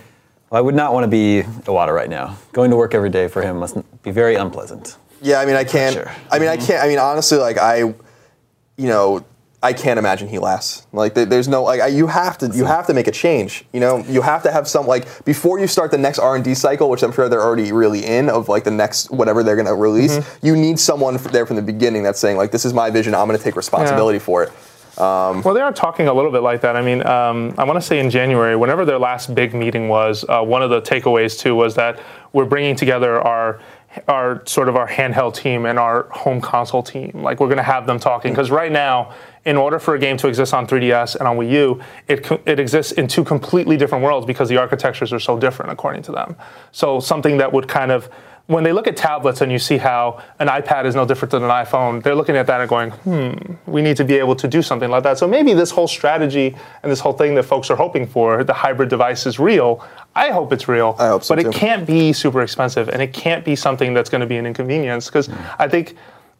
Well, I would not want to be Iwata right now. Going to work every day for him must be very unpleasant. Yeah, I mean, I can't. Sure. I mean, I can't. I mean, honestly, like I, you know, I can't imagine he lasts. Like, there's no like, I, you have to, you have to make a change. You know, you have to have some like before you start the next R and D cycle, which I'm sure they're already really in of like the next whatever they're going to release. Mm-hmm. You need someone there from the beginning that's saying like, this is my vision. I'm going to take responsibility for it. Well, they are talking a little bit like that. I mean, um, I want to say in January, whenever their last big meeting was, uh, one of the takeaways too was that we're bringing together our our sort of our handheld team and our home console team. Like we're going to have them talking because right now, in order for a game to exist on 3DS and on Wii U, it it exists in two completely different worlds because the architectures are so different according to them. So something that would kind of when they look at tablets and you see how an iPad is no different than an iPhone, they're looking at that and going, hmm, we need to be able to do something like that. So maybe this whole strategy and this whole thing that folks are hoping for, the hybrid device is real. I hope it's real. I hope so, But too. it can't be super expensive and it can't be something that's going to be an inconvenience because I think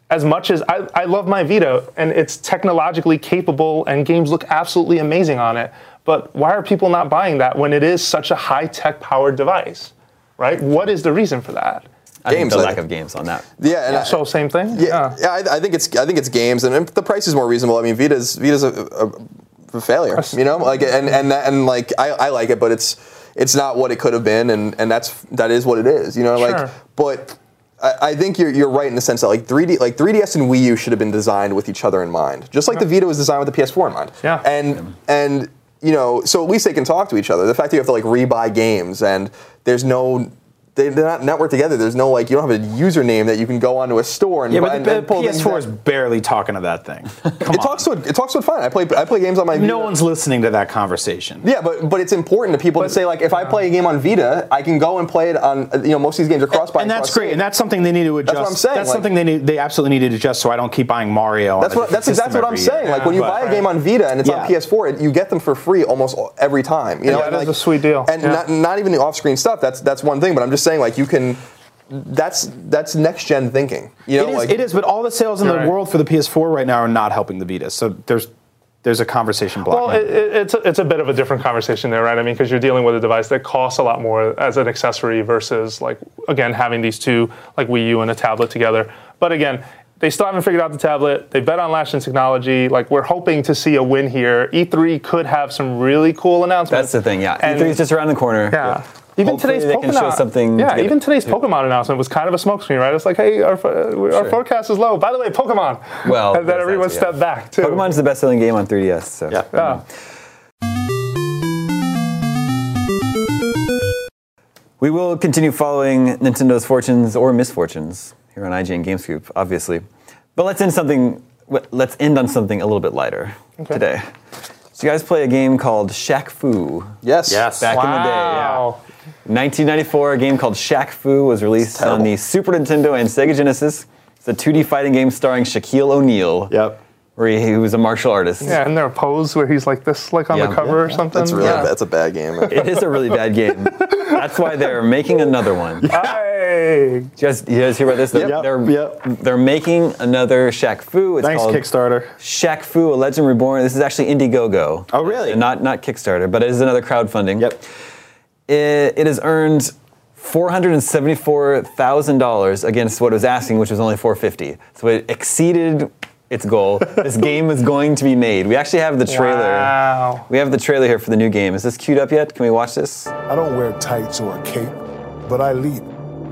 as much as I, I love my Vita and it's technologically capable and games look absolutely amazing on it, but why are people not buying that when it is such a high tech powered device? Right? What is the reason for that? I think Games, the lack think. of games on that. Yeah, and I- So same thing? Yeah, yeah. I, I think it's I think it's games, and if the price is more reasonable. I mean, Vita's Vita's a, a, a failure. You know, like and and that- and like I, I like it, but it's it's not what it could have been, and and that's that is what it is. You know, Sure. like but. I I think you're, you're right in the sense that like 3D like 3DS and Wii U should have been designed with each other in mind, just like the Vita was designed with the PS4 in mind. Yeah. And and you know, so at least they can talk to each other. The fact that you have to like rebuy games and there's no they- they're not networked together. There's no like you don't have a username that you can go onto a store and Yeah, buy but the, and pull PS4 is barely talking to that thing. Come It on. talks to it. It talks to it fine. I play. I play games on my. no Vita. one's listening to that conversation. Yeah, but but it's important to people to say like if I play a game on Vita, I can go and play it on you know most of these games are cross buy. and that's great, and that's something they need to adjust. That's what I'm saying, That's like- something they need. They absolutely need to adjust, so I don't keep buying Mario. That's what. That's exactly what I'm saying. Like when you But- buy a game on Vita and it's on PS4, it, you get them for free almost every time. You know, Yeah, that is like, a sweet deal. And not, not even the off-screen stuff. That's that's one thing. But I'm just saying, like you can. That's that's next gen thinking. You know, it is, like it is, but all the sales in the right. world for the PS4 right now are not helping the Vita. So there's there's a conversation block. Well, it, it, it's, a, it's a bit of a different conversation there, right? I mean, because you're dealing with a device that costs a lot more as an accessory versus, like, again, having these two, like Wii U and a tablet together. But again, they still haven't figured out the tablet. They bet on last gen technology. Like, we're hoping to see a win here. E3 could have some really cool announcements. That's the thing, yeah. And- E3 is just around the corner. Yeah. Even today's they Pokemon. can show something Yeah, to even today's to- Pokemon announcement was kind of a smokescreen, right? It's like, hey, our, our Sure. forecast is low. By the way, Pokemon. Well, and then everyone that too, yeah. stepped back too. Pokemon's the best-selling game on 3DS. So Yeah. Yeah. We will continue following Nintendo's fortunes or misfortunes here on IGN Game Scoop, obviously. But let's end something. Let's end on something a little bit lighter today. So you guys play a game called Shaq Fu. yes, Yes. Back in the day, Wow. 1994, a game called Shaq Fu was released on the Super Nintendo and Sega Genesis. It's a 2D fighting game starring Shaquille O'Neal, Yep. where he, he was a martial artist. Yeah, and there a pose where he's like this, like on Yeah. the cover or something. That's really yeah. that's a bad game. It is a really bad game. That's why they're making another one. Hey. You guys, you guys hear about this? They're, Yep, they're, yep. they're making another Shaq Fu. It's Thanks, called Kickstarter. Shaq Fu, A Legend Reborn. This is actually Indiegogo. Oh, really? Not, not Kickstarter, but it is another crowdfunding. Yep. It, it has earned $474,000 against what it was asking, which was only 450 So it exceeded its goal. this game is going to be made. We actually have the trailer. Wow. We have the trailer here for the new game. Is this queued up yet? Can we watch this? I don't wear tights or a cape, but I leap,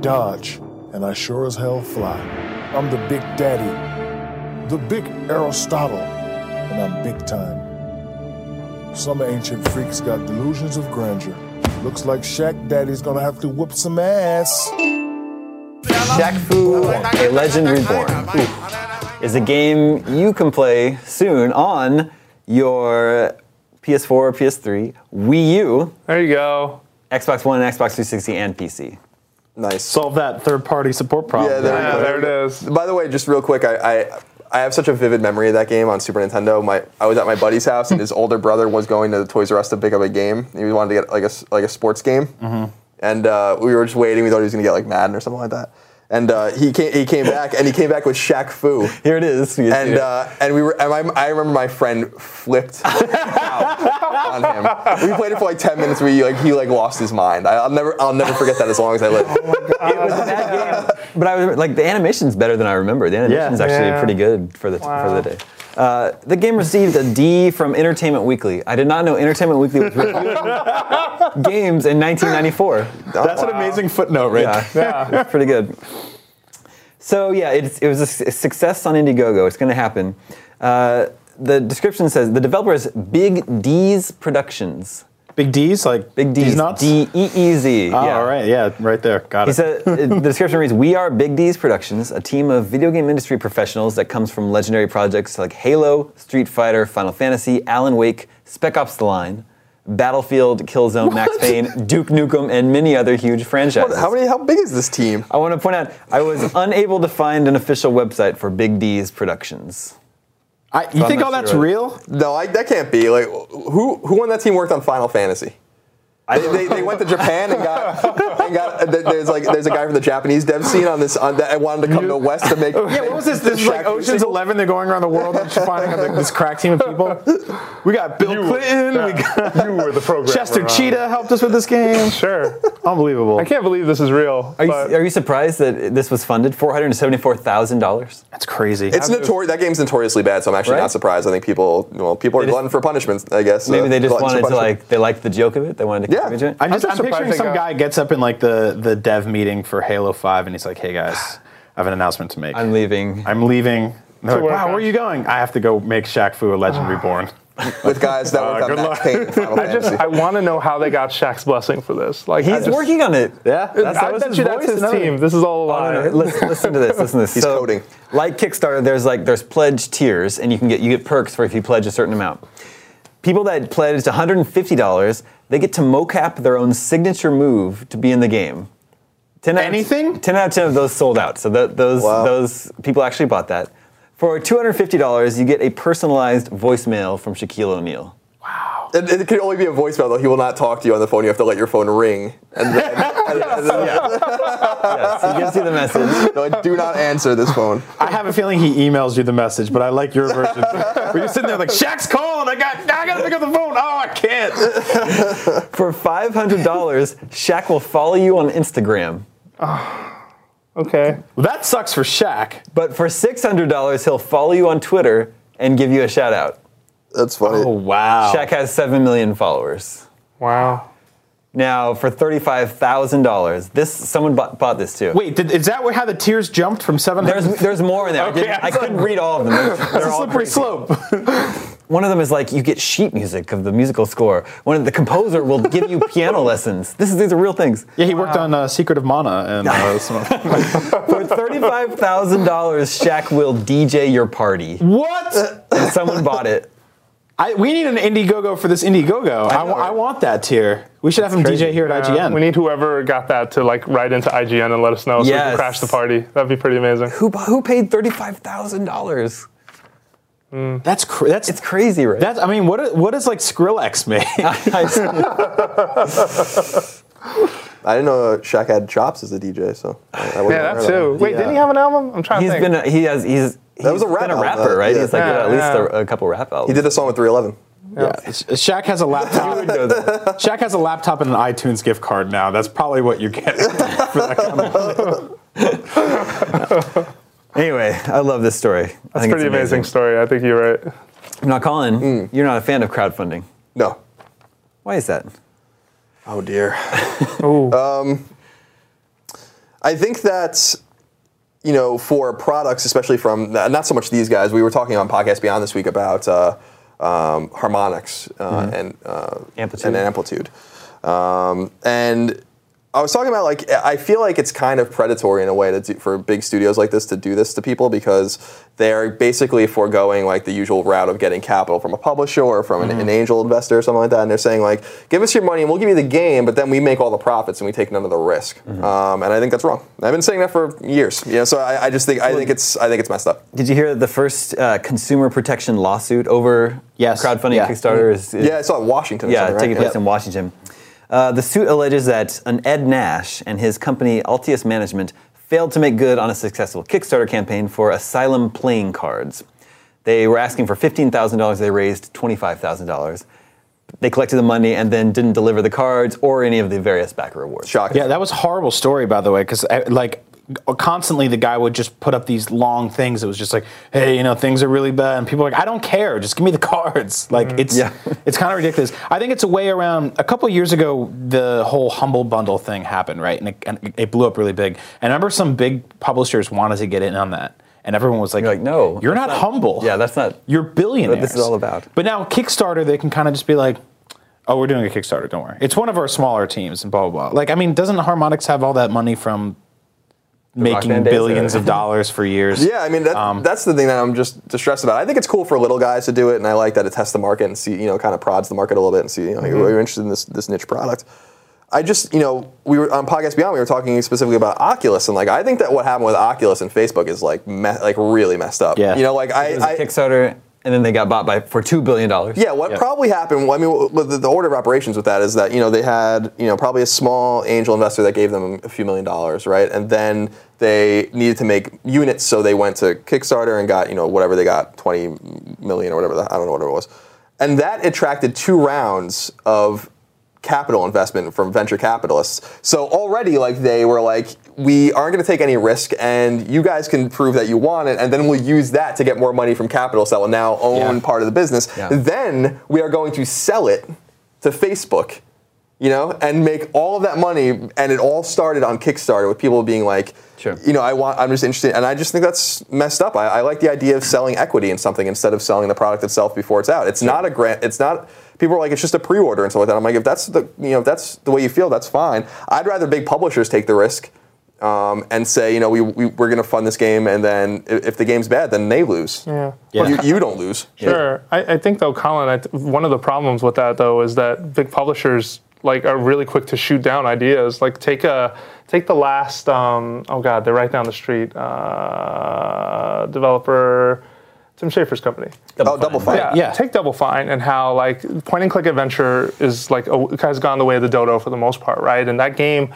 dodge, and I sure as hell fly. I'm the Big Daddy, the Big Aristotle, and I'm big time. Some ancient freaks got delusions of grandeur. Looks like Shaq Daddy's gonna have to whoop some ass. Shaq Fu, A Legend Reborn is a game you can play soon on your PS4, PS3, Wii U, There you go. Xbox One, Xbox 360, and PC. Nice. Solve that third-party support problem. Yeah, there Yeah, there it is. By the way, just real quick, I, I I have such a vivid memory of that game on Super Nintendo. My I was at my buddy's house and his older brother was going to the Toys R Us to pick up a game. He wanted to get like a s- like a sports game, and uh, we were just waiting. We thought he was going to get like Madden or something like that. And uh, he came he came back and he came back with Shaq Fu. Here it is. You And uh, and we were and I, I remember my friend flipped out on him. We played it for like ten minutes. We like he like lost his mind. I, I'll never I'll never forget that as long as I live. it was a bad game, but I was like the animation's better than I remember. The animation's actually Yeah. pretty good for the for the day. Uh, the game received a D from Entertainment Weekly. I did not know Entertainment Weekly was reviewing games in 1994. That's an amazing footnote, right? Yeah, Yeah. it's pretty good. So yeah, it's, it was a su- success on Indiegogo. It's going to happen. Uh, the description says the developer is Big Deez Productions. Big D's, like Big D's, nuts. D E E Z. Oh, yeah. all right, yeah, right there. Got He it. said uh, the description reads: "We are Big Deez Productions, a team of video game industry professionals that comes from legendary projects like Halo, Street Fighter, Final Fantasy, Alan Wake, Spec Ops: The Line, Battlefield, Killzone, Max Payne, Duke Nukem, and many other huge franchises. How many? How big is this team? I want to point out I was unable to find an official website for Big Deez Productions. I, you I'm think all that's real? No, I, that can't be. Like, who who on that team worked on Final Fantasy? They, they, they went to Japan and got, and got there's like there's a guy from the Japanese dev scene on this on that wanted to come to West to make Yeah, what was this? This is like Ocean's sequel. Eleven. They're going around the world and finding like, this crack team of people. We got Bill Clinton. We got you were the program Chester Ron. Cheetah helped us with this game. Sure. Unbelievable. I can't believe this is real. Are you, are you surprised that this was funded? $474,000? That's crazy. It's notorious. That game's notoriously bad, so I'm actually Right? not surprised. I think people, well, people are They glutton for punishment. I guess Maybe uh, they just wanted to like, they liked the joke of it. They wanted to Yeah. contribute it. I'm just, I'm I'm, surprised picturing they some got- guy gets up in like the, the dev meeting for Halo 5 and he's like, hey guys, I have an announcement to make. I'm leaving. I'm leaving. And they're like, work wow, on- where are you going? I have to go make Shaq Fu a legend reborn. with guys that Uh, worked on good Max luck. Payne and Final I just Fantasy. I want to know how they got Shaq's blessing for this. Like I He's just- working on it. Yeah, that's, I that was bet his you that's voice his and team. This is all a Oh, lie. no, no, Listen, listen to this. Listen to this. He's coding. Like Kickstarter, there's like there's pledge tiers, and you can get you get perks for if you pledge a certain amount. People that pledged $150, they get to mocap their own signature move to be in the game. 10 out of- Anything? 10 out of 10 of those sold out. So th- those Wow. those people actually bought that. For $250, you get a personalized voicemail from Shaquille O'Neal. It, it can only be a voicemail though. He will not talk to you on the phone. You have to let your phone ring, and then, and, and then Yes, he gives you the message. no, do not answer this phone. I have a feeling he emails you the message, but I like your version. Where you're sitting there like, Shaq's calling. I got, I got to pick up the phone. Oh, I can't. For $500, Shaq will follow you on Instagram. okay. Well, that sucks for Shaq. But for $600, he'll follow you on Twitter and give you a shout out. That's funny. Oh wow. Shaq has 7 million followers. Wow. Now, for $35,000, this someone bought, bought this too. Wait, did, is that where how the tiers jumped from seven? There's, there's more in there. I, Okay, I I couldn't read all of them. They're, That's they're a slippery crazy. slope. One of them is like you get sheet music of the musical score. One of the composer will give you piano lessons. This is these are real things. yeah, he worked on uh, Secret of Mana and uh, some- For thirty-five thousand dollars, Shaq will DJ your party. what? And someone bought it. I, we need an Indiegogo for this Indiegogo. I, know, wa- I want that tier. We should have him DJ here at Yeah, IGN. we need whoever got that to like write into IGN and let us know so we can crash the party. That'd be pretty amazing. Who who paid thirty-five thousand dollars? Hmm. that's cr- that's It's crazy, right? That's I mean, what is, what is like Skrillex make? I didn't know Shaq had chops as a DJ, so I, I wasn't Yeah, that of too. Wait, Yeah. didn't he have an album? I'm trying he's to think. He's been a, he has he's That was a rap been a rapper, uh, right? yeah. He's like Yeah, at least yeah. a, a couple rap albums. He did a song with 311. yeah. Shaq has a laptop. Shaq has a laptop and an iTunes gift card now. That's probably what you're getting for that kind of Anyway, I love this story. I That's think a it's pretty amazing story. I think you're right. Now, Colin, you're not a fan of crowdfunding. No. Why is that? Oh dear. Ooh. I think that you know for products, especially from not so much these guys. We were talking on podcast Beyond this week about uh, um, Harmonix uh, and uh, Amplitude. and amplitude, um, and. I was talking about like I feel like it's kind of predatory in a way do, for big studios like this to do this to people because they're basically foregoing like the usual route of getting capital from a publisher or from an, an angel investor or something like that, and they're saying like, give us your money and we'll give you the game, but then we make all the profits and we take none of the risk. Um, and I think that's wrong. I've been saying that for years. You know, so I, I just think I think it's I think it's messed up. Did you hear the first uh, consumer protection lawsuit over Yes. crowdfunding Yeah. Kickstarter is, is Yeah, I saw it in Washington. yeah, something, taking right? place in Washington. Uh, the suit alleges that an Ed Nash and his company Altius Management failed to make good on a successful Kickstarter campaign for Asylum playing cards. They were asking for $15,000. They raised $25,000. They collected the money and then didn't deliver the cards or any of the various backer rewards. Shocking. Yeah, that was a horrible story, by the way, because like constantly the guy would just put up these long things. It was just like, hey, you know, things are really bad, and people are like, I don't care, just give me the cards. Like mm. it's Yeah. it's kind of ridiculous. I think it's a way around. A couple years ago, the whole humble bundle thing happened, right, and it, and it blew up really big. And I remember some big publishers wanted to get in on that. And everyone was like, You're like, no, you're not, that's humble. Yeah, that's not- You're billionaires. what this is all about. But now Kickstarter, they can kind of just be like, oh, we're doing a Kickstarter. Don't worry. It's one of our smaller teams and blah blah blah. Like, I mean, doesn't Harmonix have all that money from making billions of dollars for years. Yeah, I mean that, Um, that's the thing that I'm just distressed about. I think it's cool for little guys to do it, and I like that it tests the market and see, you know, kind of prods the market a little bit and see, you know, Mm-hmm. you're, you're interested in this this niche product. I just, you know, we were on Podcast Beyond. We were talking specifically about Oculus, and like I think that what happened with Oculus and Facebook is like me- like really messed up. Yeah. you know, like I, It was a I Kickstarter, and then they got bought by for two billion dollars. Yeah, what Yeah. probably happened? I mean, the, the order of operations with that is that you know they had you know probably a small angel investor that gave them a few million dollars, right? And then they needed to make units, so they went to Kickstarter and got you know whatever they got, twenty million or whatever. The, I don't know what it was, and that attracted two rounds of capital investment from venture capitalists. So already, like they were like, we aren't going to take any risk, and you guys can prove that you want it, and then we'll use that to get more money from capitalists that will now own Yeah. part of the business. Yeah. Then we are going to sell it to Facebook, you know, and make all of that money. And it all started on Kickstarter with people being like, Sure. you know, I want, I'm just interested, and I just think that's messed up. I, I like the idea of selling equity in something instead of selling the product itself before it's out. It's not a grant. It's not. People are like, it's just a pre-order and stuff like that. I'm like, if that's the, you know, if that's the way you feel, that's fine. I'd rather big publishers take the risk. Um, and say, you know, we, we, we're going to fund this game, and then if, if the game's bad, then they lose. Yeah. Yeah. You, you don't lose. Sure. I, I think though, Colin, I th- one of the problems with that though is that big publishers like are really quick to shoot down ideas. Like take a take the last um, oh god, they're right down the street. Uh, developer Tim Schafer's company. oh, Double Fine. Yeah, Yeah. Take Double Fine and how like point and click adventure is like a, has gone the way of the dodo for the most part, right? And that game,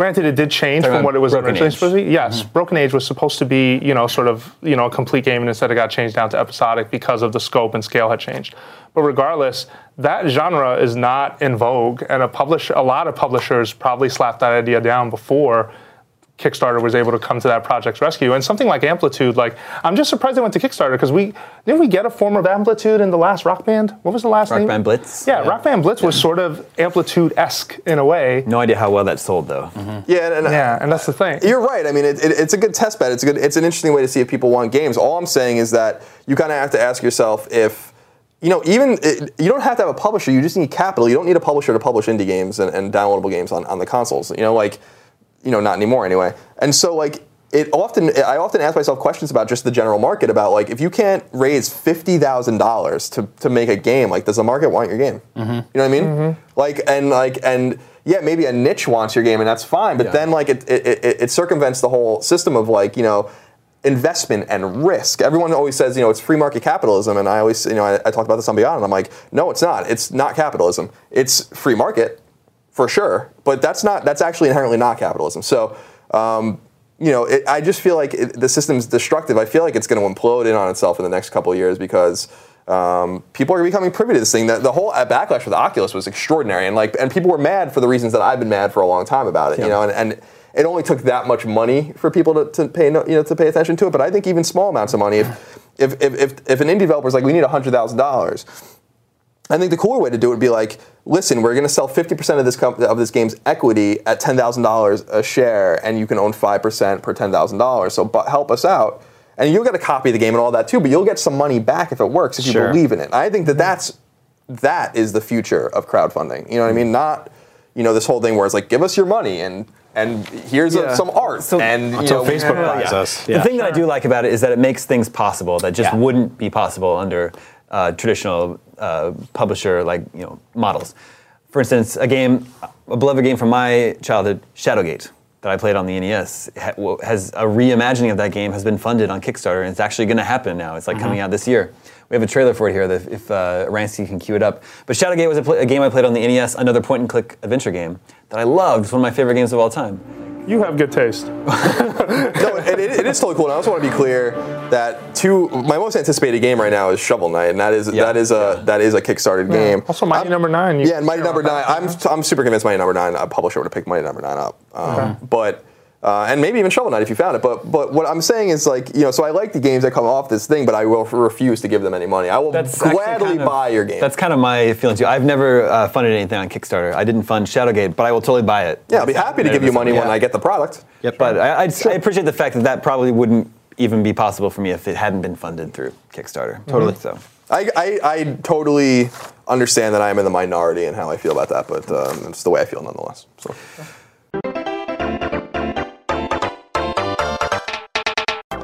granted, it did change from what it was originally Age. supposed to be. Yes, Broken Age was supposed to be you know sort of you know a complete game, and instead it got changed down to episodic because of the scope and scale had changed. But regardless, that genre is not in vogue, and a publish a lot of publishers probably slapped that idea down before. Kickstarter was able to come to that project's rescue. And something like Amplitude, like I'm just surprised they went to Kickstarter because we didn't we get a form of Amplitude in the last Rock Band? What was the last Rock name? Band Blitz? Yeah, Yeah. Rock Band Blitz was sort of Amplitude-esque in a way. No idea how well that sold though. Mm-hmm. Yeah, and, and Yeah, and that's the thing. You're right. I mean, it, it, it's a good test bed. It's a good. It's an interesting way to see if people want games. All I'm saying is that you kind of have to ask yourself if, you know, even it, you don't have to have a publisher. You just need capital. You don't need a publisher to publish indie games and, and downloadable games on, on the consoles. You know, like, you know, not anymore anyway. And so like. It often, I often ask myself questions about just the general market about like if you can't raise fifty thousand dollars to to make a game, like does the market want your game? Mm-hmm. You know what I mean? Mm-hmm. Like and like and yeah, maybe a niche wants your game and that's fine, but then like it, it, it, it circumvents the whole system of like you know investment and risk. Everyone always says you know it's free market capitalism, and I always you know I, I talked about this on Beyond, and I'm like no, it's not. It's not capitalism. It's free market for sure, but that's not that's actually inherently not capitalism. So. Um, you know, it, I just feel like it, the system's destructive. I feel like it's going to implode in on itself in the next couple of years because um, people are becoming privy to this thing. That the whole backlash with Oculus was extraordinary, and like, and people were mad for the reasons that I've been mad for a long time about it. You know, and, and it only took that much money for people to, to pay, you know, to pay attention to it. But I think even small amounts of money, if if if, if, if an indie developer is like, we need hundred thousand dollars. I think the cooler way to do it would be like, listen, we're going to sell 50% of this comp- of this game's equity at $10,000 a share, and you can own 5% per $10,000. So but help us out. And you'll get a copy of the game and all that too, but you'll get some money back if it works, if you believe in it. I think that that's, that is the future of crowdfunding. You know what I mean? Not, you know, this whole thing where it's like, give us your money and and here's a- some art. So- and you Until know, Facebook Yeah. buys us. The thing that I do like about it is that it makes things possible that just Yeah. wouldn't be possible under uh, traditional uh, publisher like you know models. For instance, a game, a beloved game from my childhood, Shadowgate, that I played on the NES, ha- has a reimagining of that game has been funded on Kickstarter, and it's actually going to happen now. It's like coming out this year. We have a trailer for it here. That if uh, Rancy can cue it up. But Shadowgate was a, pl- a game I played on the NES, another point-and-click adventure game that I loved. It's one of my favorite games of all time. You have good taste. no, it, it, it is totally cool. And I also want to be clear that two my most anticipated game right now is Shovel Knight, and that is Yeah. that is a that is a Kickstarted game. Also, Mighty I'm- Number Nine. you Yeah, and Mighty Number Nine. that. I'm I'm super convinced Mighty Number Nine. A publisher would have picked Mighty Number Nine up, um, but. Uh, and maybe even Shovel Knight if you found it. But but what I'm saying is like you know, so I like the games that come off this thing, but I will refuse to give them any money. I will actually gladly kind of- buy your game. That's kind of my feeling too. I've never uh, funded anything on Kickstarter. I didn't fund Shadowgate, but I will totally buy it. yeah, I'll be happy to give you money when I get the product. Yep. But I, I, I appreciate the fact that that probably wouldn't even be possible for me if it hadn't been funded through Kickstarter. Totally. So. I, I, I totally understand that I am in the minority and how I feel about that, but um, it's the way I feel nonetheless. So.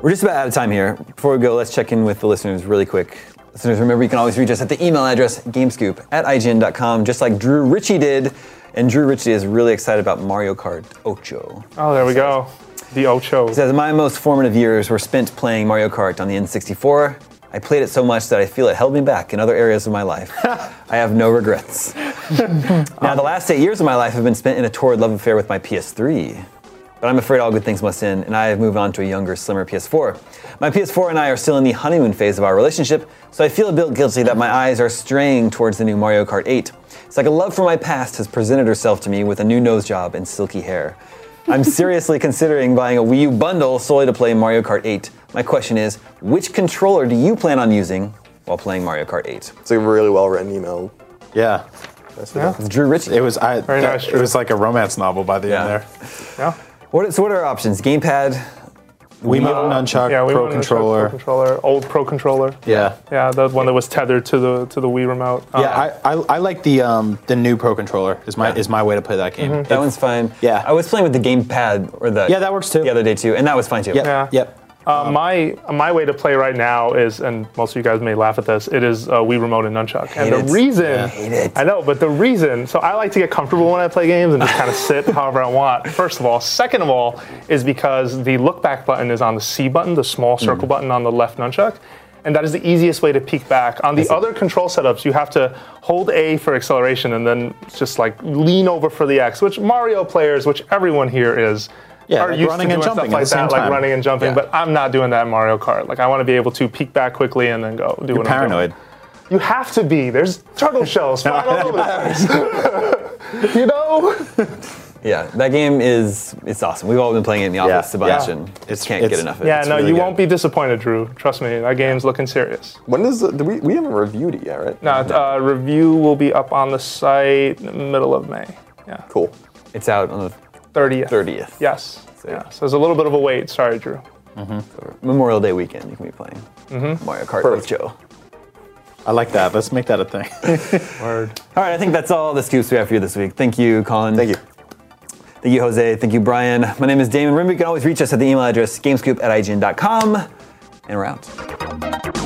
We're just about out of time here. Before we go, let's check in with the listeners really quick. Listeners, remember you can always reach us at the email address gamescoop at IGN.com, just like Drew Ritchie did. And Drew Ritchie is really excited about Mario Kart Ocho. Oh, there we go. The Ocho. He says, My most formative years were spent playing Mario Kart on the N64. I played it so much that I feel it held me back in other areas of my life. I have no regrets. now, the last eight years of my life have been spent in a torrid love affair with my PS3. But I'm afraid all good things must end, and I have moved on to a younger, slimmer PS4. My PS4 and I are still in the honeymoon phase of our relationship, so I feel a bit guilty that my eyes are straying towards the new Mario Kart 8. It's like a love for my past has presented herself to me with a new nose job and silky hair. I'm seriously considering buying a Wii U bundle solely to play Mario Kart 8. My question is, which controller do you plan on using while playing Mario Kart 8? It's a really well written email. Yeah. It's Drew Ritchie. It was I. Very nice, It was like a romance novel by the Yeah. end there. Yeah. What, so what are our options? Gamepad? Wiimote, nunchuck, Yeah, we pro wanted to try controller. Pro controller, old pro controller. Yeah. Yeah, the one that was tethered to the to the Wii remote. Um, Yeah, I, I, I like the um, the new Pro controller. Is my is my way to play that game. That one's fine. Yeah. I was playing with the gamepad or the Yeah, that works too. the other day too, and that was fine too. Yep. Yeah. Yep. Uh, my my way to play right now is, and most of you guys may laugh at this. It is uh, Wii remote and nunchuck. and the it. reason, Hate it. I know, but the reason. So I like to get comfortable when I play games and just kind of sit however I want. First of all, second of all, is because the look back button is on the C button, the small circle button on the left nunchuck. And that is the easiest way to peek back. On the other control setups, you have to hold A for acceleration and then just like lean over for the X, which Mario players, which everyone here is, Yeah, are like used running to and doing jumping stuff like the same that, like time. running and jumping. Yeah. But I'm not doing that in Mario Kart. Like I want to be able to peek back quickly and then go do You're what I'm paranoid. doing. You have to be. There's turtle shells flying all over the place. you know? Yeah, that game is it's awesome. We've all been playing it in the office Yeah. a bunch, Yeah. and It's- can't it's- get enough of it. Yeah, It's no, really you good. won't be disappointed, Drew. Trust me, that game's looking serious. When does the, do we we haven't reviewed it yet, right? Now, uh, review will be up on the site middle of May. Yeah, Cool. It's out on the 30th. 30th. Yes. Yeah. So there's a little bit of a wait. Sorry, Drew. Memorial Day weekend. You can be playing Mm-hmm. Mario Kart Perfect. Joe. I like that. Let's make that a thing. Word. All right, I think that's all the scoops we have for you this week. Thank you, Colin. Thank you. Thank you, Jose. Thank you, Brian. My name is Damon. Remember, you can always reach us at the email address gamescoop at IGN.com. And we're out.